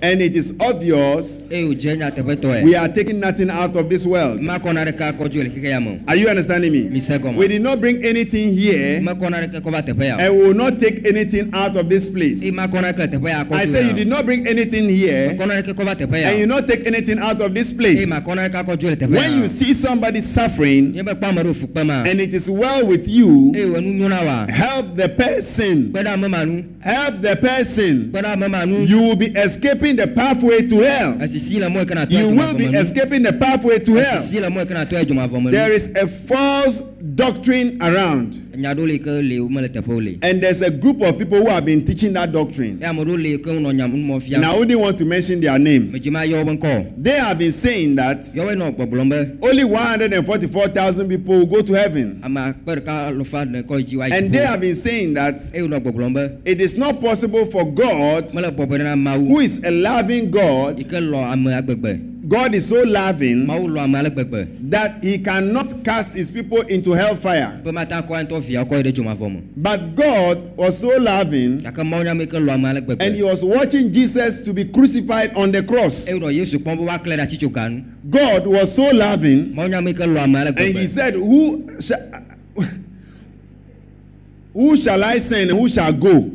D: Mekɔ na ɖe kɔ va xixe ya me. o.
C: and it is obvious
D: Eye wòdze nyateƒetɔe.
C: we are taking nothing out of this world.
D: Makɔ na ɖeke akɔ dzo le xixe ya me. o.
C: Are you understanding me? We did not bring anything here,
D: Mekɔ na ɖeke kɔ va teƒe ya. o.
C: and we will not take anything out of this place.
D: Eye makɔ na ɖeke le teƒe ya akɔ
C: I say you did not bring anything here,
D: Makɔ na ɖeke kɔ va teƒe ya.
C: and you not take anything out of this place.
D: makɔ na ɖeke akɔ dzo le teƒe
C: When you see somebody suffering
D: Nye be kpɔ ame ɖewo fukpe ma.
C: and it is well with you,
D: Eye wɔ nu nyo na wa.
C: help the person.
D: Kpe ɖe ame ma nu.
C: Help the person.
D: Kpe ɖe ame ma nu.
C: You will be escaping escaping the pathway to hell.
D: Asisi le mɔ kana to
C: You will be
D: edzomavɔ me nu.
C: escaping the pathway to hell.
D: Asisi le mɔ kana to edzomavɔ me
C: There is a false doctrine around,
D: Nya ɖewo le ke le wo mele teƒewo le.
C: and there's a group of people who have been teaching that doctrine.
D: Eye ame ɖewo le ke nɔ nya numɔ fia.
C: And I wouldn't want to mention their name.
D: Ma yɔ wobe ŋkɔ.
C: They have been saying that
D: Yɔwoe nɔ gbɔgblɔm be
C: only 144,000 people will go to heaven.
D: ame akpe ɖeka kɔ yi dzi wa
C: And they have been saying that
D: Eye wonɔ gbɔgblɔm be
C: it is not possible for God,
D: mele bɔbɔ ɖe na Mawu
C: who is a loving God,
D: yi ke ame agbegbe.
C: God is so loving that he cannot cast his people into hellfire. But God was so loving and he was watching Jesus to be crucified on the cross. God was so loving and he said, Who shall, *laughs* who shall I send? Who shall go?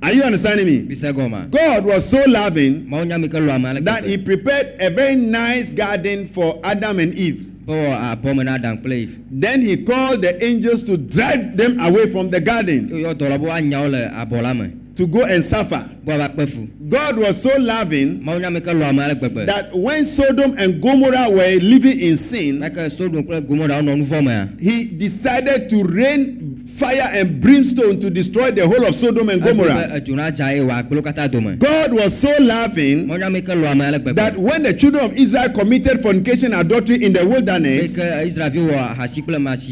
D: Mekae madɔ eye meka yi.
C: Are you understanding me? God was so loving
D: Mawu nya me ke lɔ ame ale
C: that he prepared a very nice garden for Adam and Eve.
D: Be wɔ abɔ me na Eve.
C: Then he called the angels to drive them away from the garden
D: Eye yɔ dɔ lɔ be woanyawo le abɔ la me.
C: to go and suffer.
D: Be woava kpe fu.
C: God was so loving
D: Mawu nya me ke lɔ ame ale gbegbe.
C: that when Sodom and Gomorrah were living in sin,
D: Eke uh, Sodom kple Gomora wonɔ nu vɔ mea.
C: he decided to rain fire and brimstone to destroy the whole of Sodom and Gomorrah.
D: Edzo uh, na dza eye wòagblẽ wo katã dome.
C: God was so loving
D: Mawu nya me ke lɔ ame ale gbegbe.
C: that when the children of Israel committed fornication and adultery in the wilderness,
D: Eke uh, Israelviwo wɔ ahasi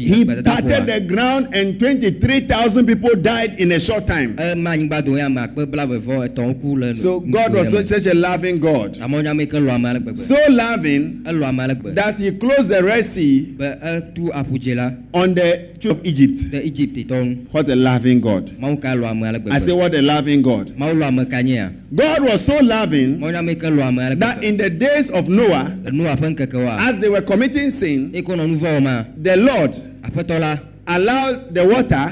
C: he parted the ground and 23,000 people died in a short time. So God was such, such a loving God. So loving that he closed the Red Sea on the children of Egypt. What a loving God. I say, what a loving God. God was so loving that in the days of Noah, as they were committing sin, the Lord allowed the water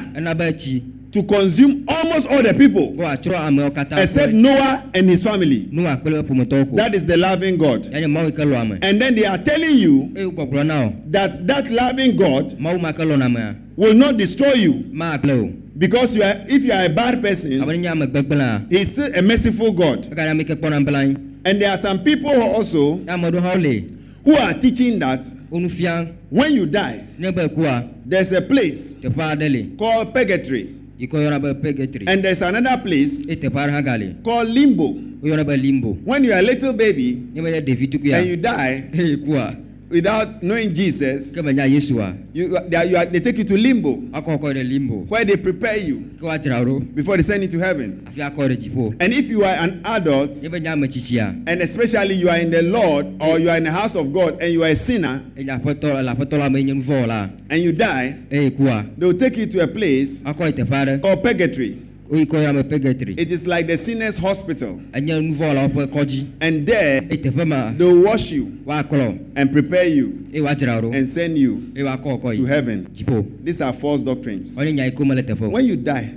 C: to consume almost all the people except Noah and his family.
D: Noa kple ƒometɔwo ko.
C: That is the loving God.
D: Ya nye Mawu yi ke lɔ ame.
C: And then they are telling you
D: Eye wògbɔgblɔ na wo.
C: that that loving God
D: Mawu ma ke lɔna amea.
C: will not destroy you because you are if you are a bad person,
D: Abe ne nye ame gbegblẽa.
C: He's still a merciful God.
D: Ega ame ke kpɔna nbla anyi.
C: And there are some people who also
D: Ya ame ɖewo hã wole.
C: who are teaching that
D: Wo nu fiam.
C: when you die,
D: Ne be kua.
C: there's a place
D: Teƒe aɖe le.
C: called purgatory, And there's another place called limbo. When you are a little baby and you die, *laughs* without knowing Jesus,
D: Ke menya Yesua.
C: you, they, are, you are, they take you to limbo
D: Akɔ kɔ limbo.
C: where they prepare you
D: Ke woadzra wo ɖo.
C: before they send you to heaven.
D: Afi akɔ ɖe dziƒo.
C: And if you are an adult,
D: Ne be nye ame tsitsia.
C: and especially you are in the Lord or you are in the house of God and you are a sinner
D: Eye aƒetɔ le aƒetɔ la me nye nu vɔ wɔla.
C: and you die,
D: eh,
C: they will take you to a place
D: Akɔ yi teƒe aɖe.
C: called purgatory.
D: Woyi kɔ yɔna be purgatory.
C: It is like the sinner's hospital.
D: Enye nu vɔ wɔlawo ƒe kɔdzi.
C: And there
D: Eye teƒe ma.
C: they wash you and prepare you
D: Eye woadzra wo ɖo.
C: and send you
D: Eye woakɔ kɔ
C: to heaven. These are false doctrines.
D: Wonye nya yi ko mele teƒe o.
C: When you die,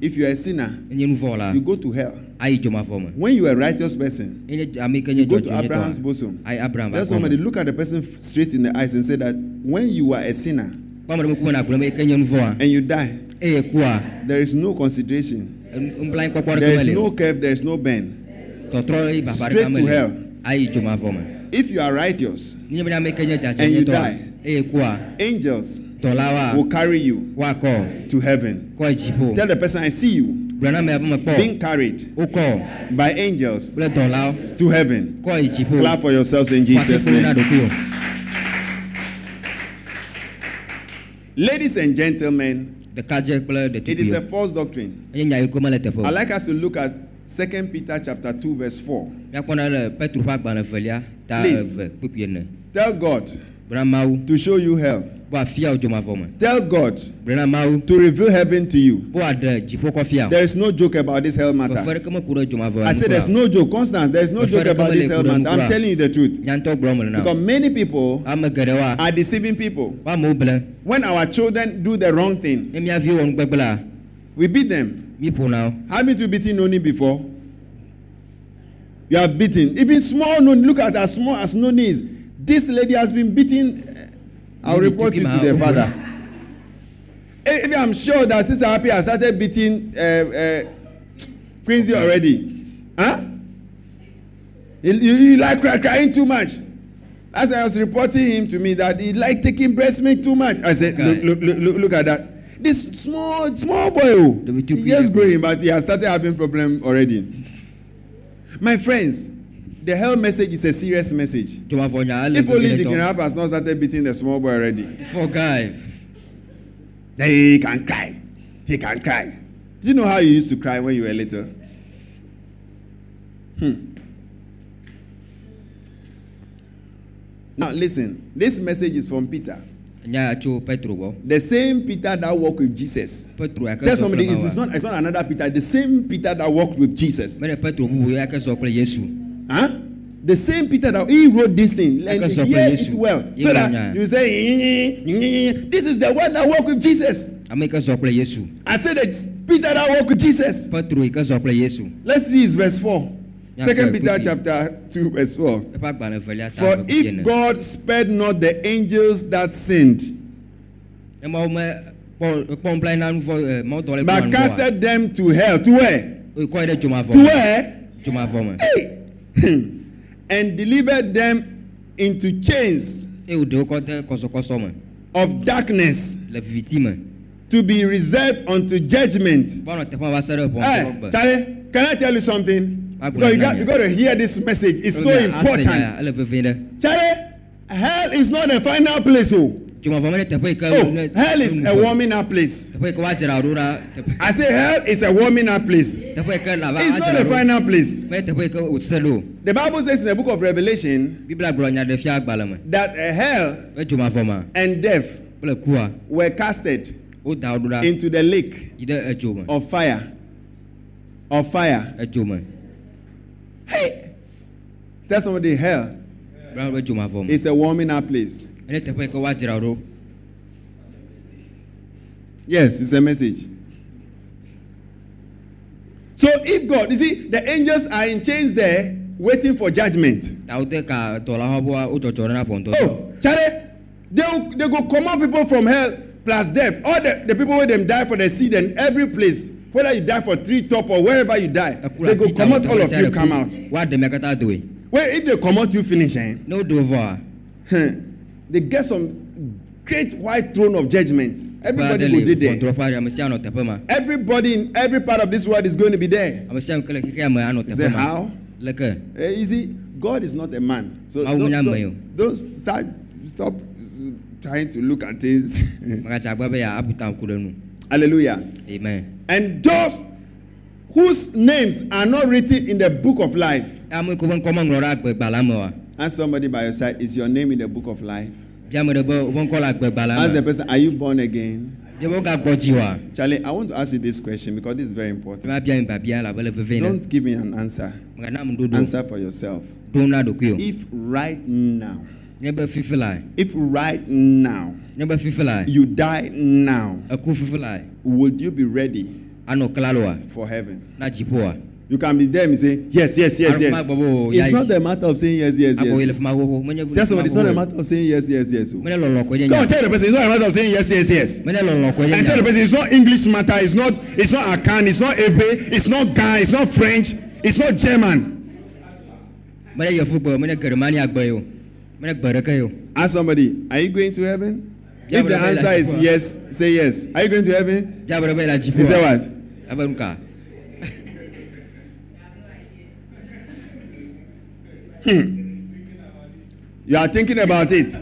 C: if you are a sinner,
D: Enye nu vɔ wɔla.
C: you go to hell.
D: Ayi dzomavɔ me.
C: When you are a righteous person,
D: Enye ame ke nye
C: you go to. Abraham's bosom.
D: Ayi Abraham va
C: Tell somebody, look at the person straight in the eyes and say that when you are a sinner
D: Kpɔme ɖe mekume na agblɔ me ke nye nu vɔa.
C: and you die,
D: eye kua.
C: there is no consideration.
D: nblanyi kpɔkpɔ ɖe
C: kama
D: le.
C: there
D: is no
C: curve there is no bend.
D: tɔtrɔ yi baba
C: ɖe
D: kama le.
C: straight
D: to
C: hell.
D: ayi dzomavɔ me.
C: if you are righteous.
D: ní ɛmɛ n'ame kɛnyɛ dzadzɛ
C: and you die.
D: eye kua.
C: angels.
D: tɔlawa.
C: will carry you.
D: wa kɔ.
C: to heaven.
D: kɔ dziƒo.
C: tell the person i see you. Being carried by angels to heaven. Clap for yourselves in Jesus' name. Ladies and gentlemen, It is a false doctrine.
D: I
C: like us to look at 2 Peter chapter 2 verse 4. Please, tell God to show you hell.
D: Bo afia wo dzomavɔ me.
C: Tell God to reveal heaven to you.
D: Bo aɖe dziƒo kɔfia wo.
C: There is no joke about this hell matter.
D: ɖeke meku ɖe dzomavɔ
C: I said there's no joke. Constance, there's no joke about this hell matter. I'm telling you the truth.
D: Nyantɔ gblɔm le na.
C: Because many people are deceiving people.
D: Wo amewo ble.
C: When our children do the wrong thing,
D: Ne mía viwo
C: we beat them.
D: Mi ƒona wo.
C: Haven't you beaten Noni before? You have beaten. Even small Noni, look at as small as Noni is. This lady has been beaten. I'll
D: Noni
C: report you to the father. Eh, Even I'm sure that Sister Happy has started beating uh, uh, Quincy already. Huh? You, you, like cry, crying too much. As I was reporting him to me that he liked taking breast milk too much. I said,
D: Okay.
C: look, look, look, look, at that. This small, small boy, oh, he just growing, but he has started having problem already. My friends, the hell message is a serious message.
D: Dzomavɔ nya ele
C: If only the kidnapper has not started beating the small boy already.
D: For guy.
C: Then he can cry. He can cry. Do you know how you used to cry when you were little? Hmm. Now listen, this message is from Peter.
D: Nya tso Petro gbɔ.
C: The same Peter that walked with Jesus. Tell somebody it's not it's not another Peter, the same Peter that walked with Jesus. Huh? The same Peter that he wrote this thing, and hear it well, so that you say, "This is the one that walked with Jesus." I said that Peter that walked with Jesus. Let's see his verse
D: four.
C: Second Peter chapter two, verse
D: four.
C: For if God spared not the angels that sinned, but casted them to hell. To where? To where? Hey! Hmm. and delivered them into chains of darkness to be reserved unto judgment. Hey, Charlie, can I tell you something? Because you got, you got to hear this message. It's so important. Charlie, hell is not the final place. Oh.
D: Dzomavɔ me ne teƒe yi ke.
C: oh hell is a warming up place.
D: Teƒe yi ke woadzra ɖo ɖa. teƒe-
C: I say hell is a warming up place.
D: Teƒe yi ke lava
C: It's not
D: ɖo.
C: final place.
D: Me teƒe yi ke wòse ɖo.
C: The Bible says in the book of Revelation
D: Biblia gblɔ nya ɖe fia agbalẽ me.
C: that uh, hell
D: Be dzomavɔ ma
C: and death were casted
D: woda wo ɖo ɖa
C: into the lake
D: yi ɖe edzo me.
C: of fire. Of fire. Hey! Tell somebody hell
D: Bla be dzomavɔ me.
C: is a warming up place.
D: Ne teƒe yi ke woadzra ɖo.
C: Yes, it's a message. So if God, you see, the angels are in chains there waiting for judgment.
D: Wode ka dɔ la hã bo wo dzɔdzɔ ɖe na pɔntɔ.
C: Oh, Charlie, they will, they go come out people from hell plus death. All the, the people where them die for the seed and every place, whether you die for tree top or wherever you die, they go come out, all of you come out.
D: Wa ɖeme katã doe.
C: Well, if they come out, you finish, eh?
D: Ne wodo vɔa.
C: They get some great white throne of judgment. Everybody will be there. Everybody in every part of this world is going to be there. Say how?
D: Leke.
C: Eh, see, God is not a man. So don't, don't, don't start, stop trying to look at things. *laughs* Hallelujah.
D: Amen.
C: And those whose names are not written in the book of life.
D: Ame ko be ŋkɔ meŋlɔ ɖe agbegbalẽ me wa.
C: Ask somebody by your side, is your name in the book of life?
D: Bia ame ɖe be wobe ŋkɔ le
C: Ask the person, are you born again?
D: Bia be wogagbɔ dzi wa.
C: Charlie, I want to ask you this question because this is very important.
D: Ema bia mi babia la be le vevie ɖe.
C: Don't give me an answer.
D: Megana ame ɖoɖo.
C: Answer for yourself.
D: Ɖo na ɖokui o.
C: If right now,
D: Nye be fifi
C: if right now
D: Nye be fifi
C: you die now, would you be ready for heaven? You can be there and say, yes, yes, yes, yes.
D: o,
C: It's not a matter of saying yes, yes, yes. Tell somebody, it's not a
D: xoxo.
C: matter of saying yes, yes, yes. Go on, tell the person, it's not a matter of saying yes, yes, yes. And tell the person, it's not English matter, it's not, it's not Akan, it's not Ebe, it's not Ghana, it's not French, it's not German.
D: Menye yevu gbe, menye Germania gbe yi o. Menye gbe ɖeke yi o.
C: Ask somebody, are you going to heaven? If the answer is yes, say yes. Are you going to heaven?
D: Le dziƒo
C: He said what?
D: Hmm.
C: You are thinking about it.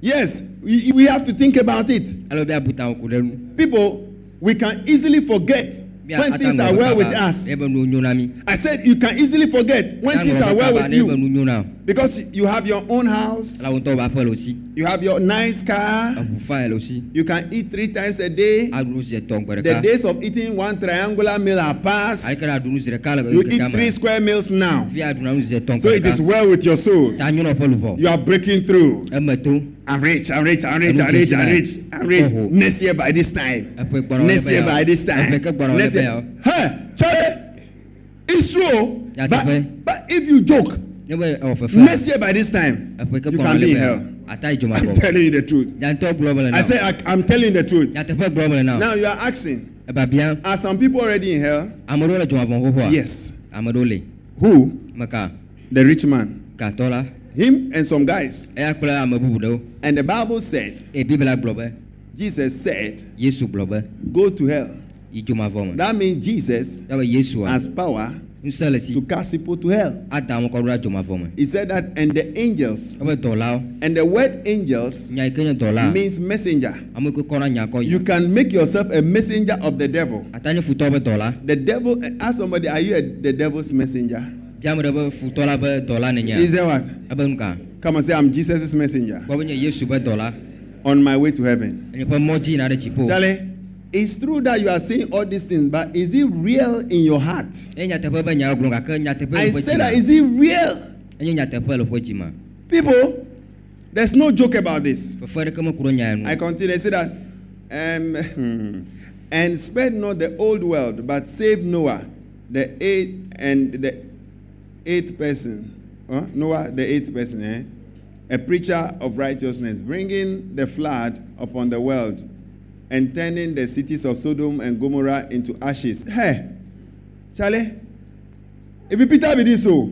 C: Yes, we, we have to think about it.
D: Alo bia buta ŋku ɖe nu.
C: People, we can easily forget when things are well with us.
D: Ebe nu nyo na mi.
C: I said you can easily forget when things are well with you
D: nu nyo na o.
C: Because you have your own house.
D: Là où ton va faire aussi.
C: You have your nice car.
D: Là où faire aussi.
C: You can eat three times a day.
D: À nous c'est ton quoi.
C: The days of eating one triangular meal are past.
D: Avec la nous c'est car.
C: You eat three square meals now.
D: Via nous c'est ton quoi.
C: So it is well with your soul.
D: T'as mis n'importe où.
C: You are breaking through.
D: Et maintenant.
C: I'm rich, I'm rich, I'm rich,
D: I'm
C: rich, I'm
D: rich,
C: I'm rich. Next year by this time. Next year by this time. Next year. Hey, Charlie, it's true. But, but if you joke.
D: Ne be ewɔ fefe.
C: next year by this time, you can be in hell.
D: Ata yi dzoma
C: I'm telling you the truth.
D: Ya ŋutɔ gblɔ me le na.
C: I say, I, I'm telling the truth.
D: Ya teƒe gblɔ me.
C: Now you are asking, are some people already in hell?
D: Ame ɖewo le dzomavɔ xoxoa.
C: Yes.
D: ame ɖewo le
C: Who? The rich man. Him and some guys.
D: eya kple ame bubu ɖewo
C: And the Bible said,
D: eye bibla gblɔ be
C: Jesus said,
D: yesu gblɔ be
C: go to hell.
D: yi dzomavɔ me
C: That means Jesus
D: ya be yesua
C: has power
D: ŋusẽ le si
C: to cast people to hell.
D: ada ame kɔ ɖo ɖa dzomavɔ me
C: He said that, and the angels, and the word angels
D: nya yi ke nye dɔla
C: means messenger.
D: ame yi ke kɔna nya kɔ
C: You can make yourself a messenger of the devil.
D: ata nye futɔ be dɔla
C: The devil, ask somebody, are you a, the devil's messenger?
D: bia ame ɖe be futɔ la be dɔla nenye
C: Is that what?
D: ebe nu ka
C: Come and say, I'm Jesus' messenger
D: gbɔ be nye yesu be dɔla
C: on my way to heaven.
D: enye ƒe mɔdzi yina ɖe dziƒo
C: Charlie, it's true that you are saying all these things, but is it real in your heart? I said that, is it real? People, there's no joke about this. I continue. I say that, um, *laughs* and spared not the old world, but save Noah, the eighth and the eighth person. Huh? Noah, the eighth person, eh? a preacher of righteousness, bringing the flood upon the world and turning the cities of Sodom and Gomorrah into ashes. Hey, Charlie, if you Peter be this so,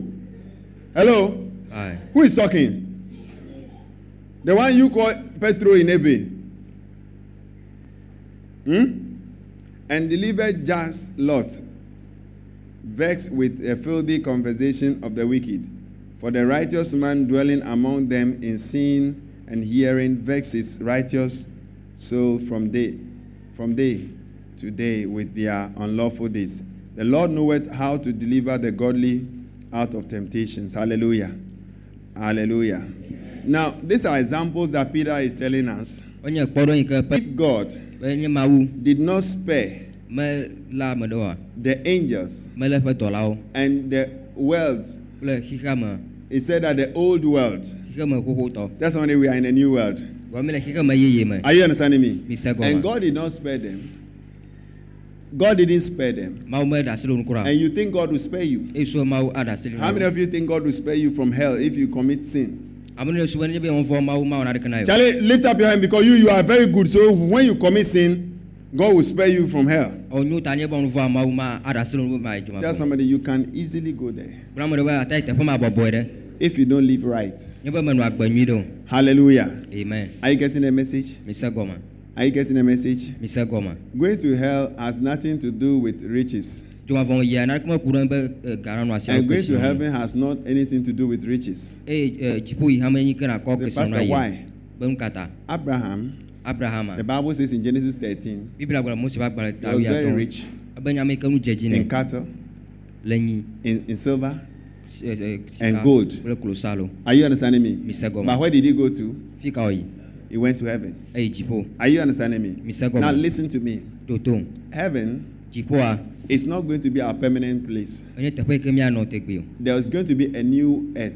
C: hello,
D: Aye.
C: who is talking? The one you call Petro in Ewe. Hmm? And delivered just Lot, vexed with a filthy conversation of the wicked. For the righteous man dwelling among them in sin and hearing vexes righteous soul from day from day to day with their unlawful deeds. The Lord knoweth how to deliver the godly out of temptations. Hallelujah. Hallelujah. Now, these are examples that Peter is telling us.
D: wonye kpɔɖo yi ke pe
C: If God
D: be nye mawu
C: did not spare
D: me la ame ɖe oa
C: the angels and the world,
D: kple xixea me
C: he said that the old world,
D: xixe me xoxotɔ
C: that's only we are in a new world.
D: Gɔme le xixe me yeye me
C: Are you understanding me?
D: Mi se gɔme.
C: And God did not spare them. God didn't spare them.
D: mawu me ɖe asi ɖe nu kura
C: And you think God will spare you.
D: eye so mawu aɖe asi ɖe
C: How many of you think God will spare you from hell if you commit sin?
D: ame ne sube ne be wɔn fɔ mawu mawu na ɖeke na ye
C: Charlie, lift up your hand because you, you are very good. So when you commit sin, God will spare you from hell.
D: o nyo ta nye be wɔn fɔ mawu ma aɖe asi ɖe nu ma ye dzoma
C: Tell somebody you can easily go there
D: kple ame ɖe be ata yi teƒe ma bɔbɔe ɖe
C: if you don't live right.
D: nye be menɔ agbe nyui ɖe o
C: Hallelujah.
D: amen
C: Are you getting a message?
D: Mr. Goma.
C: Are you getting a message?
D: Mr. Goma.
C: Going to hell has nothing to do with riches.
D: dzomavɔ yia na ɖeke me ku ɖe be gana nɔ asi
C: And going to heaven has not anything to do with riches.
D: eh, dziƒo yi hame nyi ke nakɔ
C: Say,
D: kesɔn
C: Pastor, why?
D: yi be nu kata
C: Abraham,
D: abrahama
C: the Bible says in Genesis 13,
D: biblia gblɔ mose ƒe agbalẽ
C: he was very rich
D: atɔ ebe nyame yi ke nu dze dzi
C: in cattle,
D: le
C: in, in silver. and gold. Are you understanding me? But where did he go to? He went to heaven. Are you understanding me? Now listen to me. Heaven is not going to be our permanent place. There is going to be a new earth.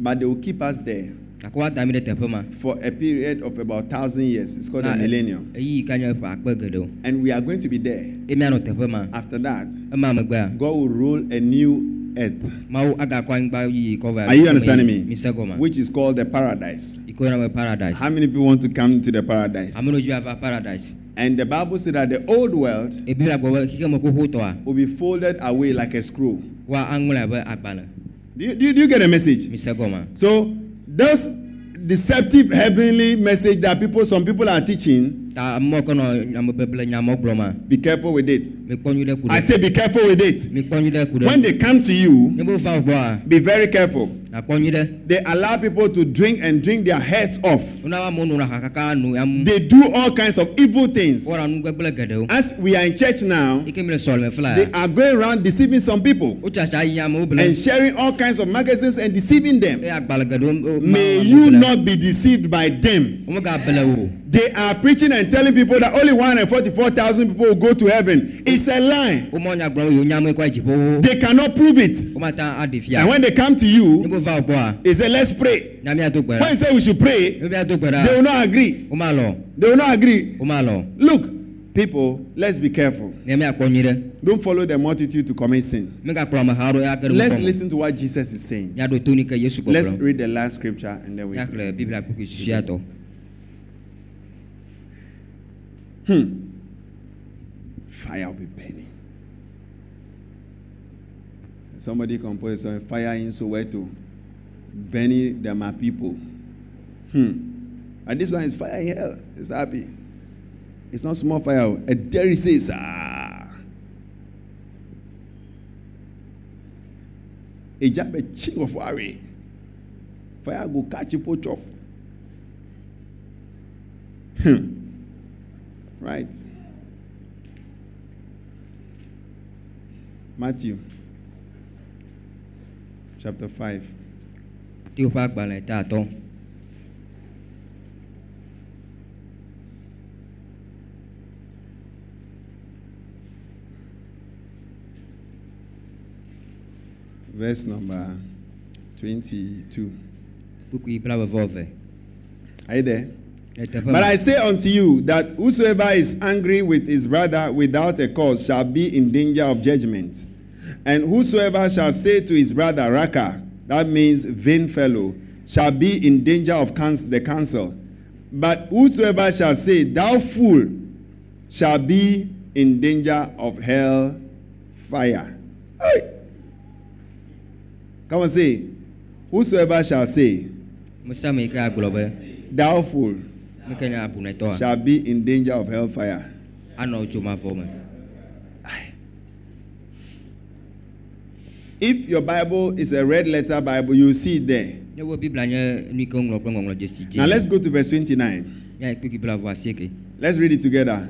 C: But they will keep us there.
D: Gake woada mi ɖe teƒe ma
C: for a period of about thousand years. It's called a
D: e- eh,
C: millennium.
D: eyi yi ka nye ƒe akpe geɖewo
C: And we are going to be there.
D: ye mianɔ teƒe ma
C: After that, God will rule a new earth,
D: mawu agakɔ anyigba yiyi kɔ va
C: Are you understanding me?
D: mi se gɔma
C: which is called the paradise.
D: yi ko yɔna be paradise
C: How many people want to come to the paradise?
D: ame ɖewo dzi ava paradise
C: And the Bible said that the old world
D: biblia gblɔ be xixeme xoxotɔa
C: will be folded away like a scroll.
D: wa aŋlɔe abe agbalẽ
C: Do you, do you, do you get a message?
D: mi se gɔma
C: So those deceptive heavenly message that people, some people are teaching, Be careful with it. I say be careful with it. When they come to you,
D: be
C: very careful. They allow people to drink and drink their heads off. They do all kinds of evil things. As we are in church now, they are going around deceiving some people and sharing all kinds of magazines and deceiving them. May you not be deceived by them. They are preaching telling people that only 144,000 people will go to heaven. It's a lie.
D: womɔ nya gblɔm yewo nyame kɔ yi dziƒo
C: They cannot prove it.
D: womata aɖe fia
C: And when they come to you,
D: be va wo gbɔa
C: they say, Let's pray.
D: nyame ado gbe
C: When you say we should pray,
D: ne be ado gbe
C: they will not agree. They will not agree. Look, people, let's be careful.
D: ne miakpɔ nyui ɖe
C: Don't follow the multitude to commit sin.
D: megakplɔ ameha ɖo ya ke ɖe
C: Let's listen to what Jesus is saying.
D: miaɖo to ni ke yesu
C: Let's read the last scripture and then we.
D: miaxlẽ susuatɔ
C: Fire will be burning. Somebody composed a fire in Soweto, burning them are people. Hmm. And this one is fire in hell. It's happy. It's not small fire. A dairy says, ah. A jab a ching of worry. Fire go catch you up. Hmm. Right. Matthew chapter 5.
D: Tiêu ƒe agbalẽ ta atɔ.
C: verse number 22.
D: Kpukui blavevɔ eve.
C: Are you there? But. I say unto you that whosoever is angry with his brother without a cause shall be in danger of judgment. And whosoever shall say to his brother, Raca, that means vain fellow, shall be in danger of the council. But whosoever shall say, Thou fool, shall be in danger of hell fire. Hey. Come and say, Whosoever shall say,
D: Musa mi ke agblɔ be
C: Thou fool, shall be in danger of hellfire. If your Bible is a red letter Bible, you see it there. Now let's go to verse 29.
D: Míayi kpukui blavɔ asieke.
C: Let's read it together.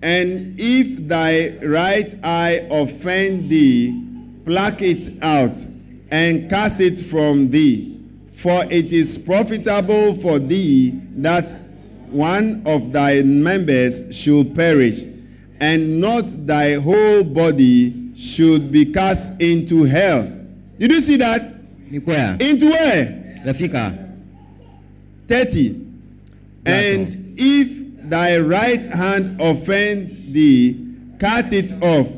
C: And if thy right eye offend thee, pluck it out and cast it from thee. For it is profitable for thee that one of thy members should perish, and not thy whole body should be cast into hell. Did you see that? Into where?
D: Le
C: 30. And if thy right hand offend thee, cut it off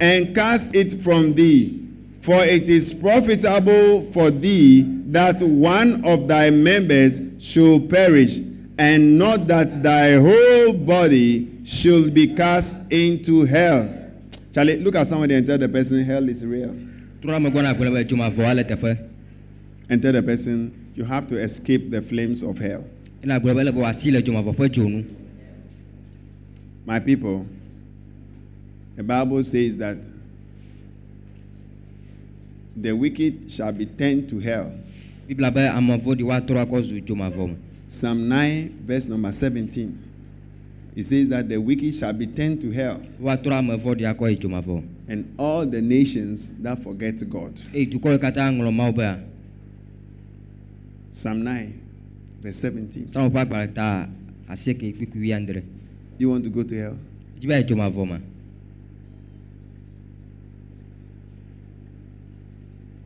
C: and cast it from thee. For it is profitable for thee that one of thy members should perish, and not that thy whole body should be cast into hell. Charlie, look at somebody and tell the person hell is real. And tell the person you have to escape the flames of hell. My people, the Bible says that the wicked shall be turned to hell.
D: Biblia be ame vɔ̃ɖi woatrɔ akɔ zu dzomavɔ me.
C: Psalm 9, verse number 17. It says that the wicked shall be turned to hell,
D: vɔ̃ɖi akɔ yi dzomavɔ me.
C: and all the nations that forget God.
D: Yi katã ŋlɔ Mawu bea.
C: Psalm 9, verse 17.
D: Samu ƒe agbalẽ ta asieke kpukui wuiadre.
C: You want to go to hell?
D: Be yi.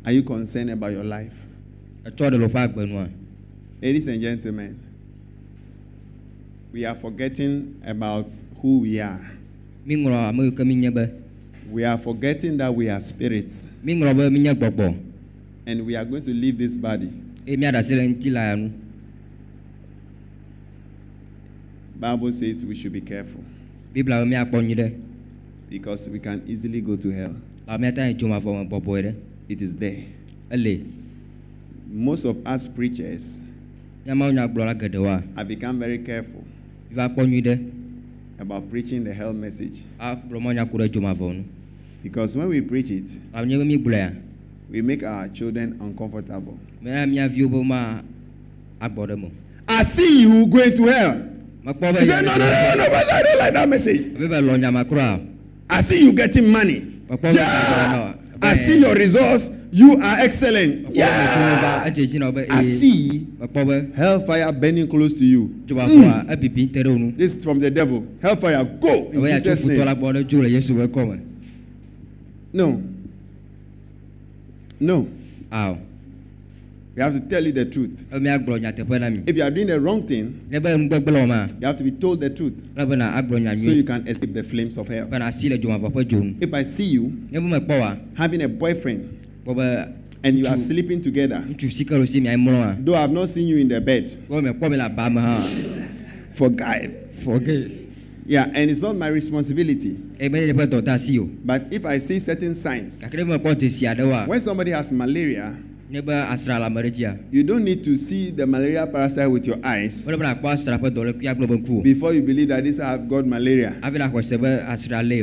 C: Are you concerned about your life? Ladies and gentlemen, we are forgetting about who we are.
D: Mi ŋlɔ ame yiwo ke mi nye be.
C: We are forgetting that we are spirits.
D: Mi ŋlɔ be mi nye gbɔgbɔ.
C: and we are going to leave this body.
D: Eye míaɖe asi le ŋuti la nu.
C: Bible says we should be careful
D: Biblia be míakpɔ nyui ɖe.
C: because we can easily go to hell.
D: La míata yi dzomavɔ me bɔbɔe ɖe.
C: It is there. Most of us preachers
D: Míamawo nyagblɔla geɖewoa.
C: have become very careful
D: Mi va kpɔ nyui ɖe.
C: about preaching the hell message
D: Agblɔ mɔ nyaku ɖe dzomavɔ nu.
C: because when we preach it,
D: La nye be mi gblɔea.
C: we make our children uncomfortable.
D: Mena mía viwo be ma agbɔ ɖe me. o.
C: I see you going to hell. He said, No, no, no, no, I don't like that message.
D: Ebe be lɔ nyama kura.
C: I see you getting money. I see your resource. You are excellent.
D: Yeah.
C: I see hellfire burning close to you.
D: Mm.
C: This is from the devil. Hellfire, go in Jesus' name. No. No.
D: Ow.
C: We have to tell you the truth.
D: Ebe míagblɔ nyateƒe na mi.
C: If you are doing the wrong thing,
D: Ne be nugbegble wɔ ma.
C: you have to be told the truth
D: Ne be na agblɔ nya
C: so you can escape the flames of hell.
D: Be na asi le dzomavɔ ƒe dzo nu.
C: If I see you
D: Ne be mekpɔ wa.
C: having a boyfriend and you are sleeping together,
D: Ŋutsu si ke le si mia mlɔa.
C: though I have not seen you in the bed,
D: Kpɔ mekpɔ mi le aba me hã.
C: for God. Yeah, and it's not my responsibility.
D: mele ƒe dɔ ta asi o
C: But if I see certain signs,
D: gake ne mekpɔ dzesi aɖewoa
C: when somebody has malaria, You don't need to see the malaria parasite with your eyes before you believe that this have got malaria.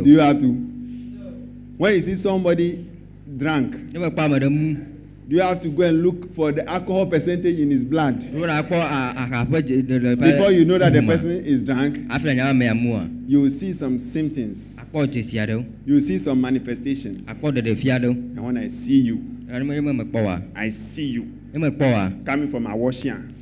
C: Do you have to? When you see somebody drunk, do you have to go and look for the alcohol percentage in his blood before you know that the person is drunk? You will see some symptoms. You will see some manifestations. And when I see you,
D: ne me ne me mekpɔ wa
C: I see you
D: ne mekpɔ wa
C: coming from
D: Awoshie.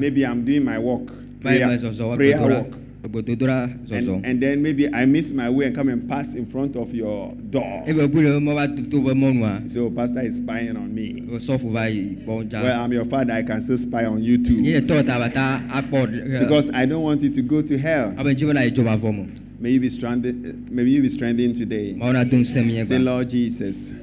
C: Maybe I'm doing my work,
D: va yi me
C: prayer, prayer walk. And, and then maybe I miss my way and come and pass in front of your door.
D: ebe bu le mɔ va to be mɔnua
C: You say, oh, Pastor is spying on me.
D: sɔfo va yi gbɔ
C: Well, I'm your father. I can still spy on you too.
D: ye tɔ ta ba ta akpɔ ɖe-
C: Because I don't want you to go to hell.
D: abe ŋtsi bena yedzo va vɔ me
C: May you be stranded. Eh, maybe you be stranded today.
D: mawo na do ŋusẽ mi
C: Say, Lord Jesus,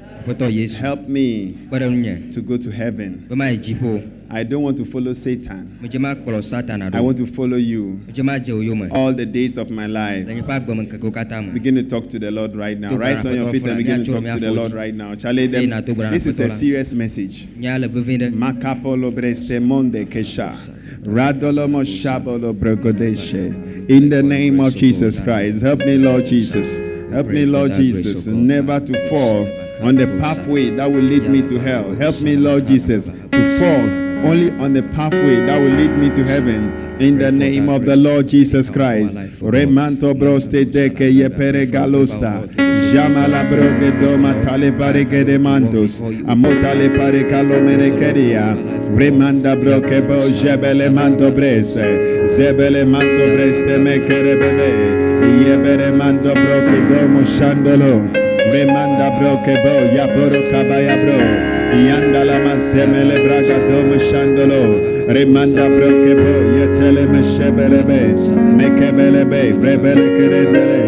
C: help me
D: kpe ɖe ŋunye
C: to go to heaven.
D: be ma yi dziƒo
C: I don't want to follow Satan.
D: medze ma kplɔ satana
C: I want to follow you
D: medze ma dze wo yome
C: all the days of my life.
D: nye ƒe agbeme ŋkekewo katã me
C: Begin to talk to the Lord right now. Rise on your feet and begin to talk to the Lord right now. Charlie, them,
D: Hey, na to grana
C: this is a serious message.
D: nya le vevie ɖe
C: Makapolo breste monde kesha. Radolomo shabolo brogodeshe. In the name of Jesus Christ, help me, Lord Jesus. Help me, Lord Jesus, never to fall on the pathway that will lead me to hell. Help me, Lord Jesus, to fall only on the pathway that will lead me to heaven. In the name of the Lord Jesus Christ. Remanto broste deke broge doma tale. Amotale. Remanda broke bo jebele manto brese. Zebele manto breste me broke domo. Remanda broke bo yaporo kabaya bro. Yandala mazemele braga domo shandolo. Remanda broke bo yetele me shebelebe. Mekebelebe rebele kerendele.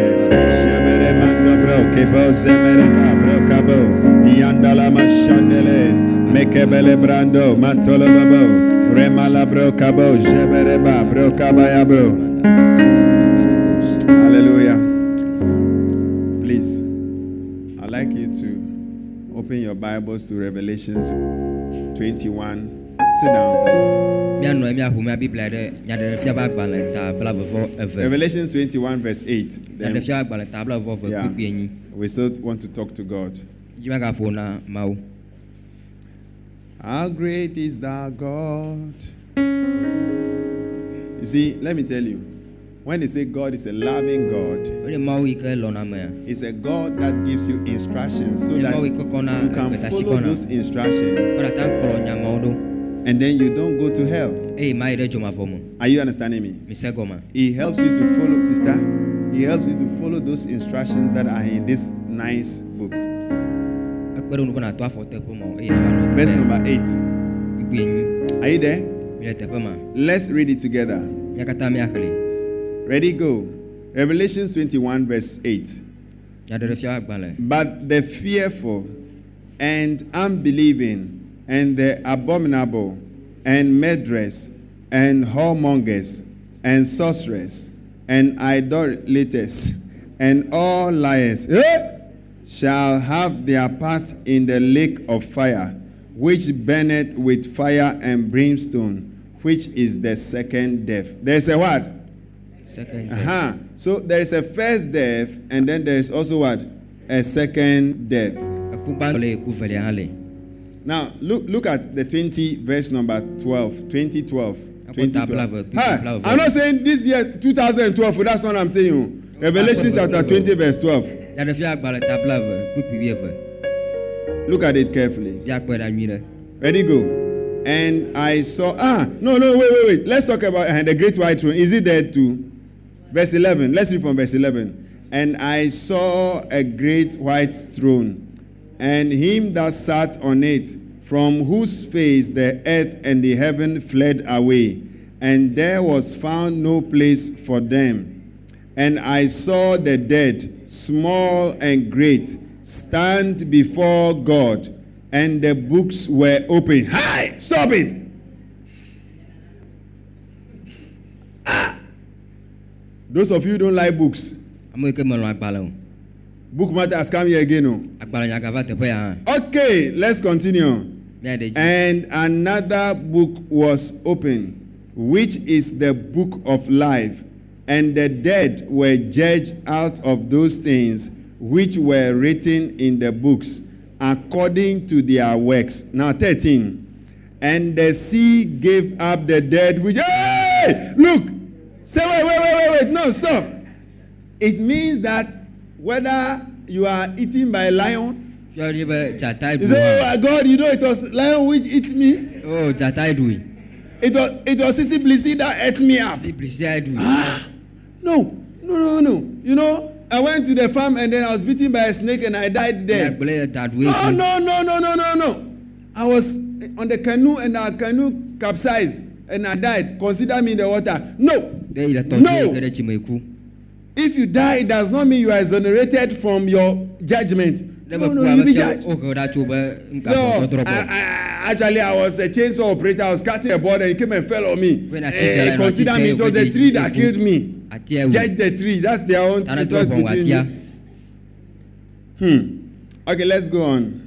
C: Shebere mando broke bo zemere ba broka bo. Yandala mashandele. Mekebele brando mantolo babo. Remala broka bo jebere ba baya bro. Your Bibles to Revelations 21. Sit down, please.
D: mianɔ miaƒo mia biblia ɖe nyaɖeɖefia ƒe agbalẽ ta blavevɔ eve
C: Revelations 21, verse 8. Then
D: nyaɖeɖefia agbalẽ ta blavevɔ eve
C: Yeah. we still want to talk to God.
D: dzi magaƒo na mawu
C: How great is thou God? You see, let me tell you, When they say God is a loving God, it's a God that gives you instructions so that you can follow those instructions and then you don't go to hell. Are you understanding me? He helps you to follow, sister. He helps you to follow those instructions that are in this nice book. Verse number eight. Are you there? Let's read it together.
D: Mia katã miaxlẽ
C: Ready, go. Revelation 21, verse 8.
D: nyaɖeɖefia ƒe agbalẽ
C: But the fearful and unbelieving and the abominable and murderers and whoremongers and sorcerers and idolaters and all liars eh, shall have their part in the lake of fire, which burneth with fire and brimstone, which is the second death. There's a what?
D: Second
C: Uh-huh. So there is a first death, and then there is also what? A second death.
D: eku gbãtɔ le eku velia hã le
C: Now look look at the 20 verse number 12. 2012.
D: Aku
C: 2012.
D: belah,
C: Hi, I'm not saying this year 2012, that's not what I'm saying. Revelation chapter 20, verse 12.
D: nyaɖeɖefia agbalẽ ta blave kpekpe wi eve
C: Look at it carefully.
D: miakpɔe ɖa nyui ɖe
C: Ready, go. And I saw, ah, no, no, wait, wait, wait. Let's talk about uh, the great white throne. Is it there too? Verse 11. Let's read from verse 11. And I saw a great white throne, and him that sat on it, from whose face the earth and the heaven fled away, and there was found no place for them. And I saw the dead, small and great, stand before God, and the books were open. Hi, stop it. Ah. Those of you who don't like books,
D: ame yi ke melɔ agbalẽ o
C: Book matter has come here again. oh.
D: agbalẽ nyagava teƒe ya hã
C: Okay, let's continue. And another book was opened, which is the book of life. And the dead were judged out of those things which were written in the books according to their works. Now, 13. And the sea gave up the dead which. Hey! Look! Say, wait, wait, wait, wait, wait. No, stop. It means that whether you are eaten by a lion, you say, Oh God, you know it was lion which eat me.
D: o dzata yi ɖui
C: It was it was Sissy Blissy that ate me up.
D: si blisia yi ɖui
C: No, no, no, no. You know, I went to the farm and then I was bitten by a snake and I died there. No, no, no, no, no, no, no. I was on the canoe and our canoe capsized and I died. Consider me in the water. No. No.
D: me
C: If you die, it does not mean you are exonerated from your judgment. No, no, you be judged.
D: o he ɖa tso be
C: No, I, actually, I was a chainsaw operator. I was cutting a board and he came and fell on me.
D: I
C: consider me, it was the tree that killed me. Judge the tree. That's their own
D: bɔn
C: between you. Hmm. Okay, let's go on.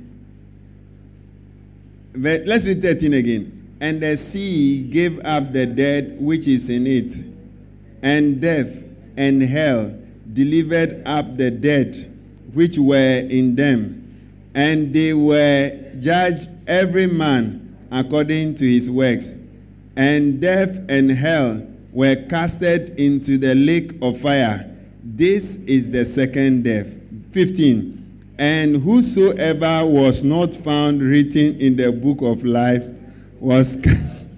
C: Let's read 13 again. And the sea gave up the dead which is in it, and death and hell delivered up the dead which were in them, and they were judged every man according to his works. And death and hell were casted into the lake of fire. This is the second death. 15. And whosoever was not found written in the book of life was *laughs* cast.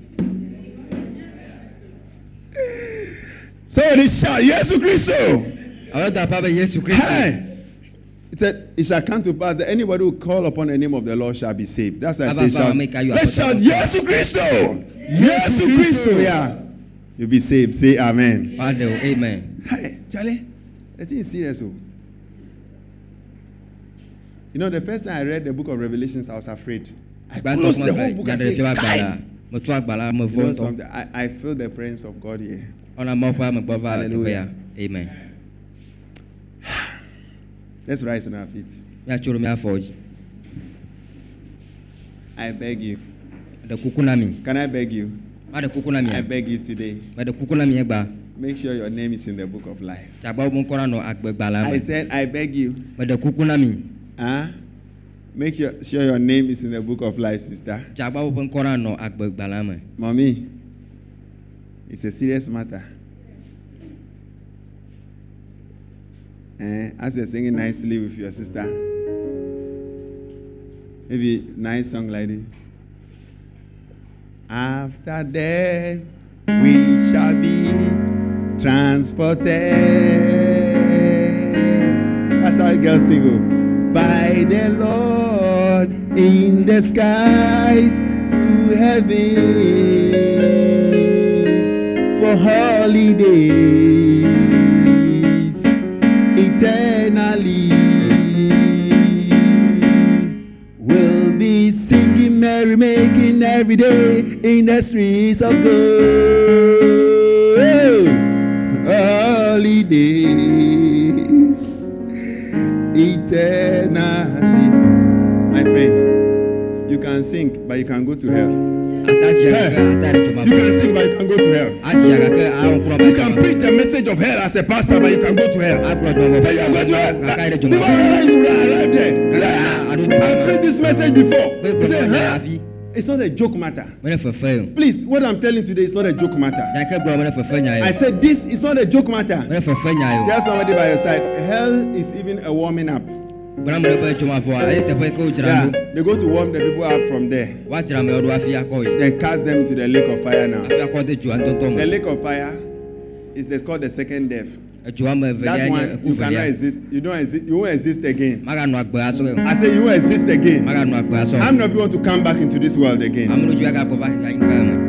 C: Somebody shout, Yes, Christ!
D: alo da fa be yesu
C: Hey! It said, It shall come to pass that anybody who call upon the name of the Lord shall be saved. That's why I say,
D: Father,
C: shout.
D: you
C: Let's shout,
D: apostle.
C: Yes, Christ! Yes, Christ! Yeah. You'll be saved. Say Amen.
D: o amen
C: Hey, Charlie, the thing is serious. Oh. You know, the first time I read the book of Revelations, I was afraid. I closed the whole book and
D: nyade
C: said,
D: fi wa
C: "Kai."
D: gbala me tso agbala me
C: You know something? I, I feel the presence of God here.
D: ɔna mɔ ƒe ame gbɔ va
C: Hallelujah.
D: amen *sighs*
C: Let's rise on our feet.
D: miatso ɖo miafɔ dzi
C: I beg you. Can I beg you?
D: ma ɖe kuku
C: I beg you today.
D: me ɖe kuku egba
C: Make sure your name is in the book of life.
D: tsagba wo ŋkɔ na nɔ agbegbalẽ
C: I said, I beg you.
D: me ɖe kuku na
C: Huh? Make your, sure your name is in the book of life, sister.
D: tsagba wo ƒe ŋkɔ na nɔ agbegbalẽ me
C: Mommy, it's a serious matter. Eh, as you're singing nicely with your sister, maybe nice song like this. After death, we shall be transported. That's how girls sing. The Lord in the skies to heaven for holidays eternally. We'll be singing, merry making every day in the streets of gold. Holidays eternally. My friend, you can sing, but you can go to hell.
D: ata dzia gake ata ɖe dzoma
C: You can sing, but you can go to hell.
D: adzia gake awɔ kura ba
C: You can preach the message of hell as a pastor, but you can go to hell.
D: agblɔ dzoma
C: Say you are going to hell.
D: gake ɖe
C: The
D: dzoma
C: one that you arrived there. Yeah. I preached this message before.
D: Be-
C: You
D: be-
C: say,
D: be-
C: It's not a joke matter.
D: mene
C: Please, what I'm telling today is not a joke matter.
D: yake gblɔ mene fefe nya
C: I said this is not a joke matter.
D: mene fefe nya yo
C: Tell somebody by your side, hell is even a warming up. Yeah, they go to warm the people up from there, then cast them into the lake of fire now. The lake of fire is called the second death. That one you cannot exist. You don't exist. You won't exist again. I say you won't exist again. How many of you want to come back into this world again?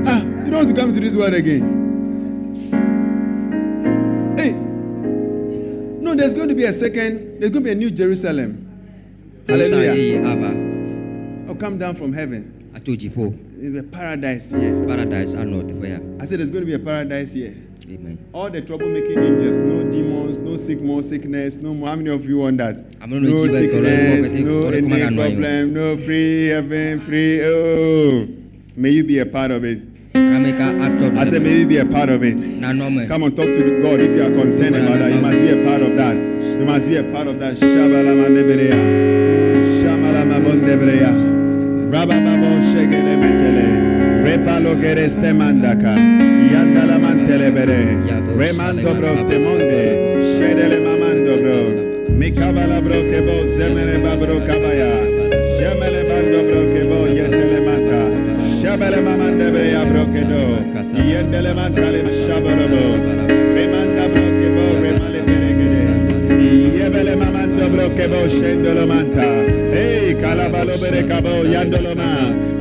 C: Ah, you don't want to come into this world again. There's going to be a second. There's going to be a new Jerusalem. Hallelujah. I'll come down from heaven. a paradise here.
D: paradise teƒe ya
C: I said there's going to be a paradise here.
D: Amen.
C: All the troublemaking angels, no demons, no sick more sickness, no more. How many of you want that? No sickness, no any problem, no free heaven, free. Oh, may you be a part of it. I said, maybe be a part of it. Come on, talk to the God if you are concerned about that. You must be a part of that. You must be a part of that. Shabalamandeberea. Shamalamamondeberea. Rabababo shegele metele. Repalo gereste mandaka. Yandala mantelebere. Remando bro stemonde. Shedele mamando bro. Mikabala bro kebo zemene babro kabaya.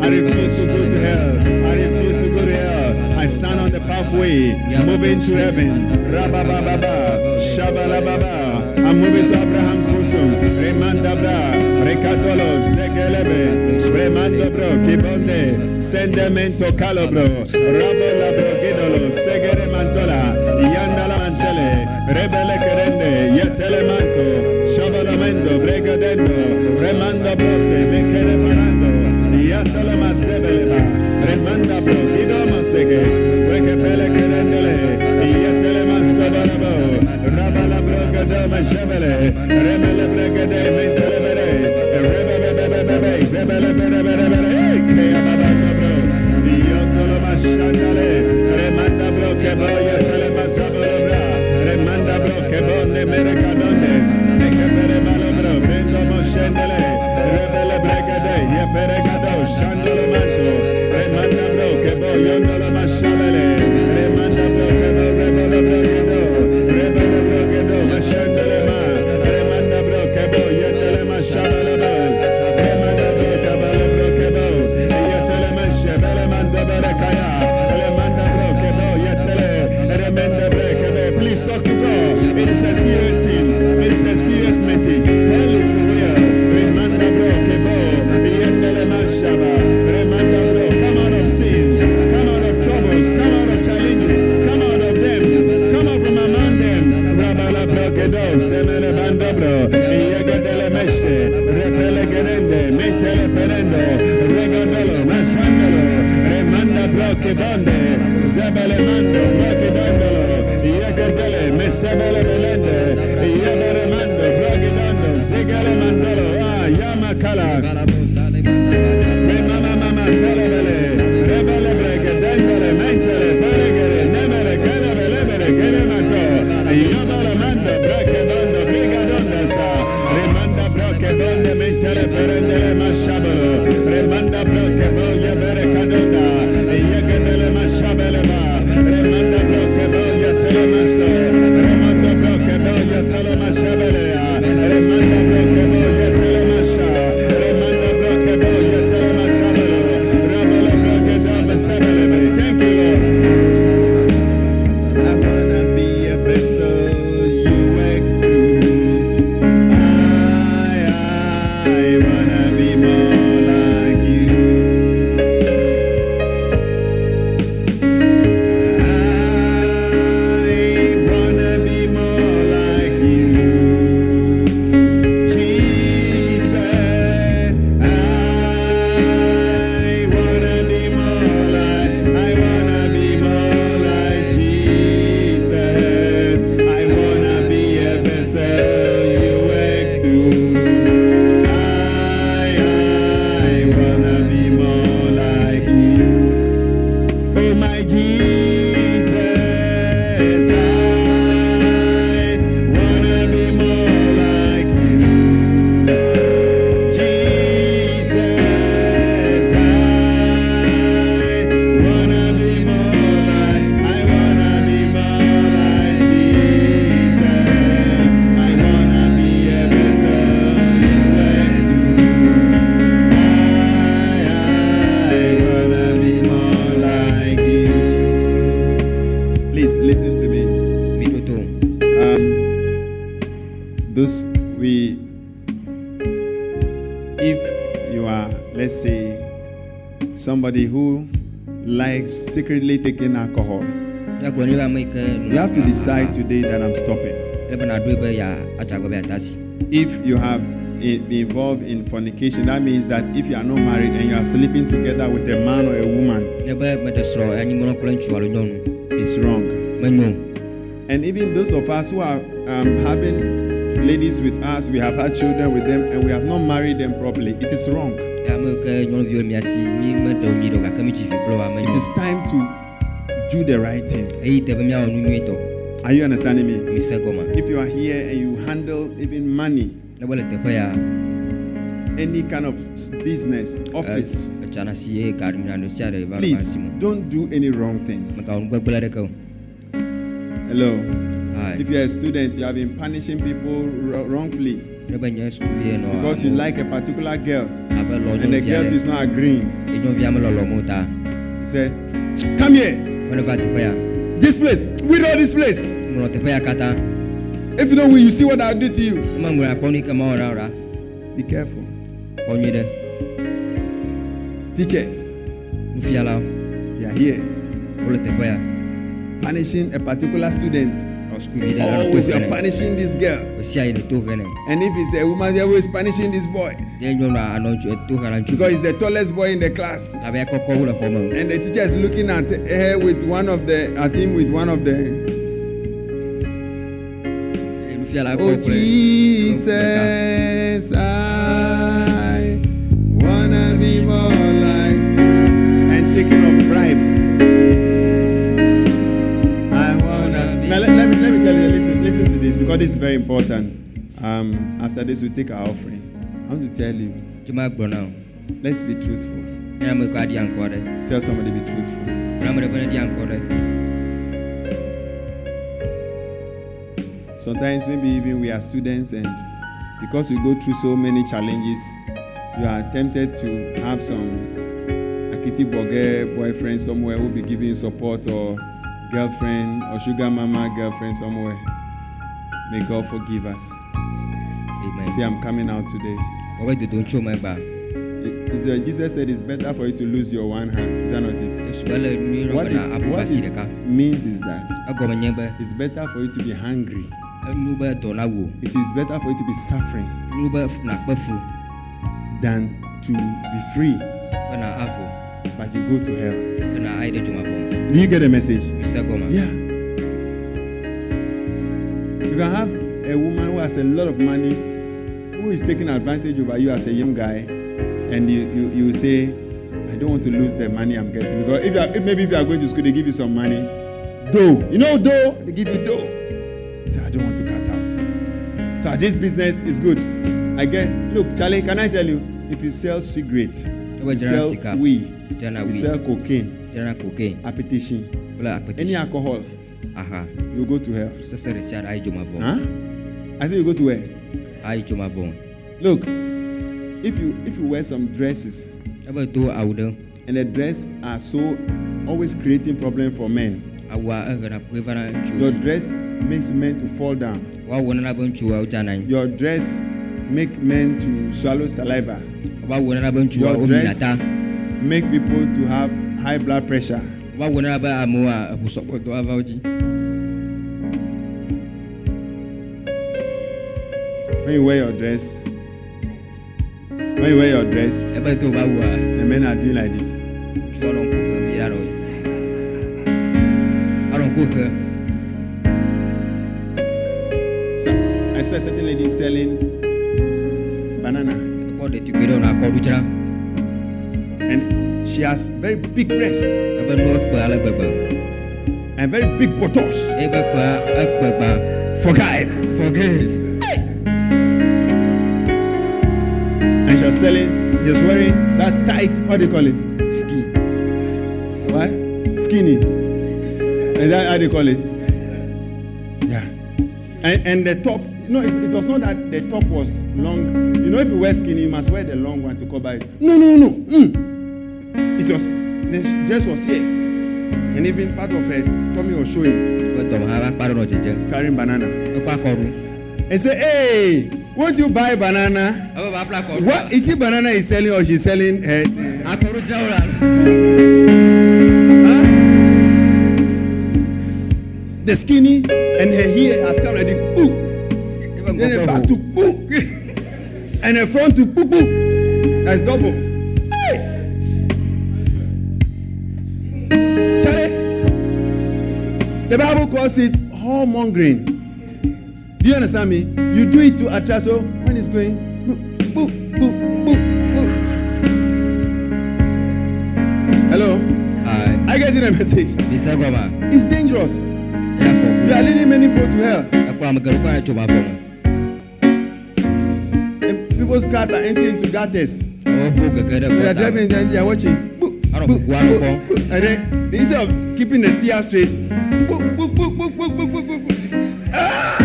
C: I refuse to go to hell. I refuse to go to hell. I stand on the pathway, moving to heaven. Rabababa, shabalababa. I'm moving to Abraham's bosom. Remanda bra, recatolo, zegelebe. Remando bro, kibonde, sendemento calobro. Rabola bro, gidolo, segere mantola. Yandala mantele, rebele kerende, yetele manto. Shabalamendo, bregadendo, remanda broste, mekere parando. Yatala masebeleba, remanda bro, gidoma sege, weke pele kerendele, doma şevele Remele bregede mentele vere Rebele bebebe Rebele bere bere bere Keya baba kabro Yokolo maşandale Remanda bro ke boya tele masabolo bra Remanda bro ke bonne mere kanonde Neke bere malo bro Bendo moşendele Rebele bregede Yepere kado Şandolo manto Remanda bro ke boya secretly taking alcohol, You have to decide today that I'm stopping. If you have been involved in fornication, that means that if you are not married and you are sleeping together with a man or a woman, it's wrong. And even those of us who are um, having ladies with us, we have had children with them, and we have not married them properly, it is wrong.
D: Ya ame yi ke nyɔnuviwo mia si mi meɖe wo nyui ɖe o gake mi tsi vi kple wa
C: It is time to do the right thing.
D: eyi te be miawɔ nu nyuitɔ
C: Are you understanding me? If you are here and you handle even money,
D: ne be le teƒe ya
C: any kind of business, office,
D: etsana si eye ga ɖu ɖe sia ɖe va le
C: please don't do any wrong thing.
D: megawɔ nugbegble aɖeke o
C: Hello.
D: Hai.
C: If you're a student, you have been punishing people wrongfully Because you like a particular girl. And the girl is not agreeing. He said, Come here. This place. We know this place. If you don't win, you see what I'll do to you. Be careful. Teachers. They are here. Punishing a particular student. Always you
D: oh, are
C: punishing this girl. And if it's a woman, you're always punishing this boy. Because he's the tallest boy in the class. And the teacher is looking at her with one of the at him with one of the Oh Jesus. I because this is very important. Um, after this, we take our offering. I want to tell you. Let's be truthful. Tell somebody be truthful. Sometimes maybe even we are students and because we go through so many challenges, you are tempted to have some akiti boge boyfriend somewhere who will be giving support or girlfriend or sugar mama girlfriend somewhere. May God forgive us.
D: amen
C: See, I'm coming out today.
D: ŋutsu me gba
C: It- it's, uh, Jesus said it's better for you to lose your one hand. Is that not it?
D: esu ele nyui ɖe
C: What it, what it means is that
D: egɔme nye be
C: it's better for you to be hungry.
D: enu be dɔ la wo
C: It is better for you to be suffering
D: nu be f- nakpe fu
C: than to be free, but you go to hell.
D: bena ayi ɖe dzomavɔ me
C: Do you get the message? Yeah. You can have a woman who has a lot of money, who is taking advantage over you as a young guy, and you, you, you say, I don't want to lose the money I'm getting. Because if, you are, if maybe if you are going to school, they give you some money. Dough. You know dough? They give you dough. Say, I don't want to cut out. So this business is good. I get, look, Charlie, can I tell you? If you sell cigarette, you sell weed, you sell cocaine,
D: cocaine
C: appetition, any alcohol,
D: aha
C: you go to hell.
D: sia ɖe ayi dzomavɔ
C: Huh? I say you go to where?
D: dzomavɔ me
C: Look, if you if you wear some dresses
D: ebe do awu ɖe
C: and the dress are so always creating problem for men,
D: awua eɣena ƒoe va na
C: your dress makes men to fall down.
D: nena be ŋutsuwo dzana anyi
C: Your dress make men to swallow saliva.
D: woawɔ nena be ŋutsuwo
C: Your
D: womi
C: dress make people to have high blood pressure
D: wawona ba amoa abusɔkpɔ dɔ avawo dzi.
C: when you wear your dress when you wear your dress.
D: ebe tó o bá a.
C: the men are doing like this.
D: tí ọlọ́run kò hẹ́ mi yára o ọlọ́run kò hẹ́.
C: so i saw a certain lady selling banana.
D: ẹ̀kọ́ de ti gbé dọ̀nà
C: and she has very big breast and very big buttocks.
D: ebe kpea ekpe gba
C: For guy.
D: forgive
C: And she was selling, he was wearing that tight, what do you call it?
D: ski
C: What? Skinny. Is that how they call it? Yeah. And, and the top, know, it, it was not that the top was long. You know, if you wear skinny, you must wear the long one to cover it. No, no, no. Mm. It was, the dress was here. And even part of her tummy was showing. She's carrying banana. And say, hey, won't you buy banana?
D: akɔɖu
C: What is it banana is selling or she's selling her?
D: la
C: Huh? the skinny, and her hair has come like this. Boom. Then the back to boom. *laughs* and the front to boom boom. That's double. The Bible calls it whoremongering. Do you understand me? You do it to attract. So when it's going, boom, boom, boom, boom, boom. Hello,
D: Aye.
C: I get a message.
D: Kau mah.
C: It's dangerous.
D: Fokus.
C: You are leading many people to hell. And people's cars are entering into gutters. They are driving and they are watching. Boop, boop, boop, boop. And then instead of keeping the steer straight, boop, Ah!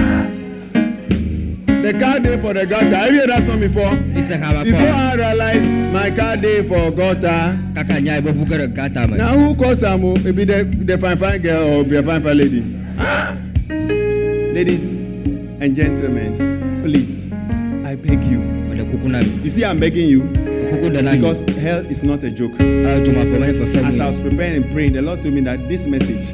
C: The car day for the gutter. Have you heard that song before? Before I realize my car day for gutter. Now who calls am? o? Maybe the the fine fine girl or be a fine fine lady. Ah! Ladies and gentlemen, please, I beg you. You see, I'm begging you because hell is not a joke.
D: Fefem
C: As I was preparing and praying, the Lord told me that this message,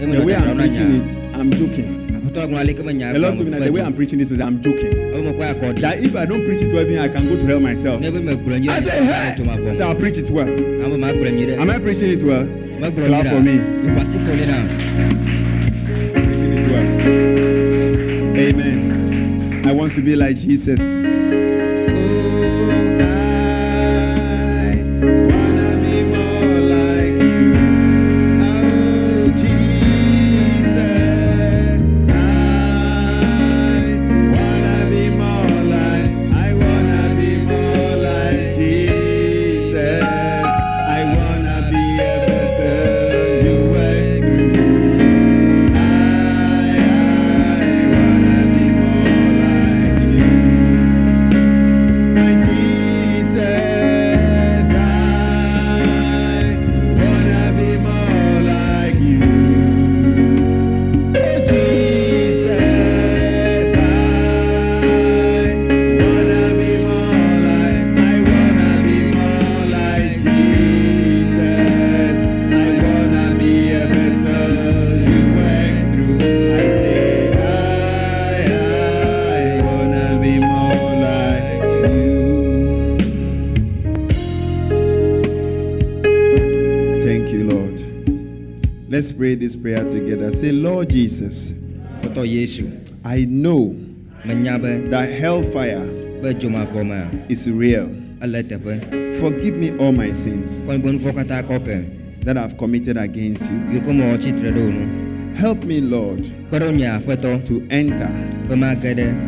C: The way I'm preaching is I'm joking.
D: A lot of
C: the way I'm preaching this is I'm joking. That if I don't preach it well, I can go to hell myself. I say, hey! I say, I'll preach it well. Am I preaching it well? Clap for me. Preaching it well. Amen. I want to be like Jesus. the Lord Jesus, I know that hellfire is real. Forgive me all my sins that I've committed against you. Help me, Lord, to enter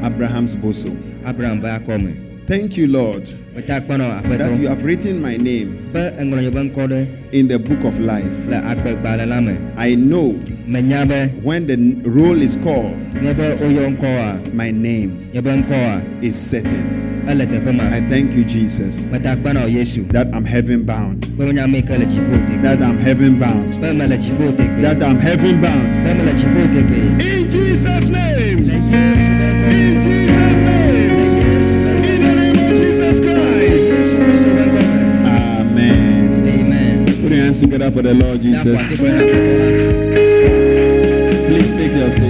C: Abraham's bosom. Thank you, Lord, that you have written my name in the book of life. I know when the roll is called, my name is certain. I thank you, Jesus, that I'm heaven bound. That I'm heaven bound. That I'm heaven bound. In Jesus' name. In Jesus' name. In the name of Jesus Christ. Amen.
D: Amen.
C: Put your hands together for the Lord Jesus.
D: Please.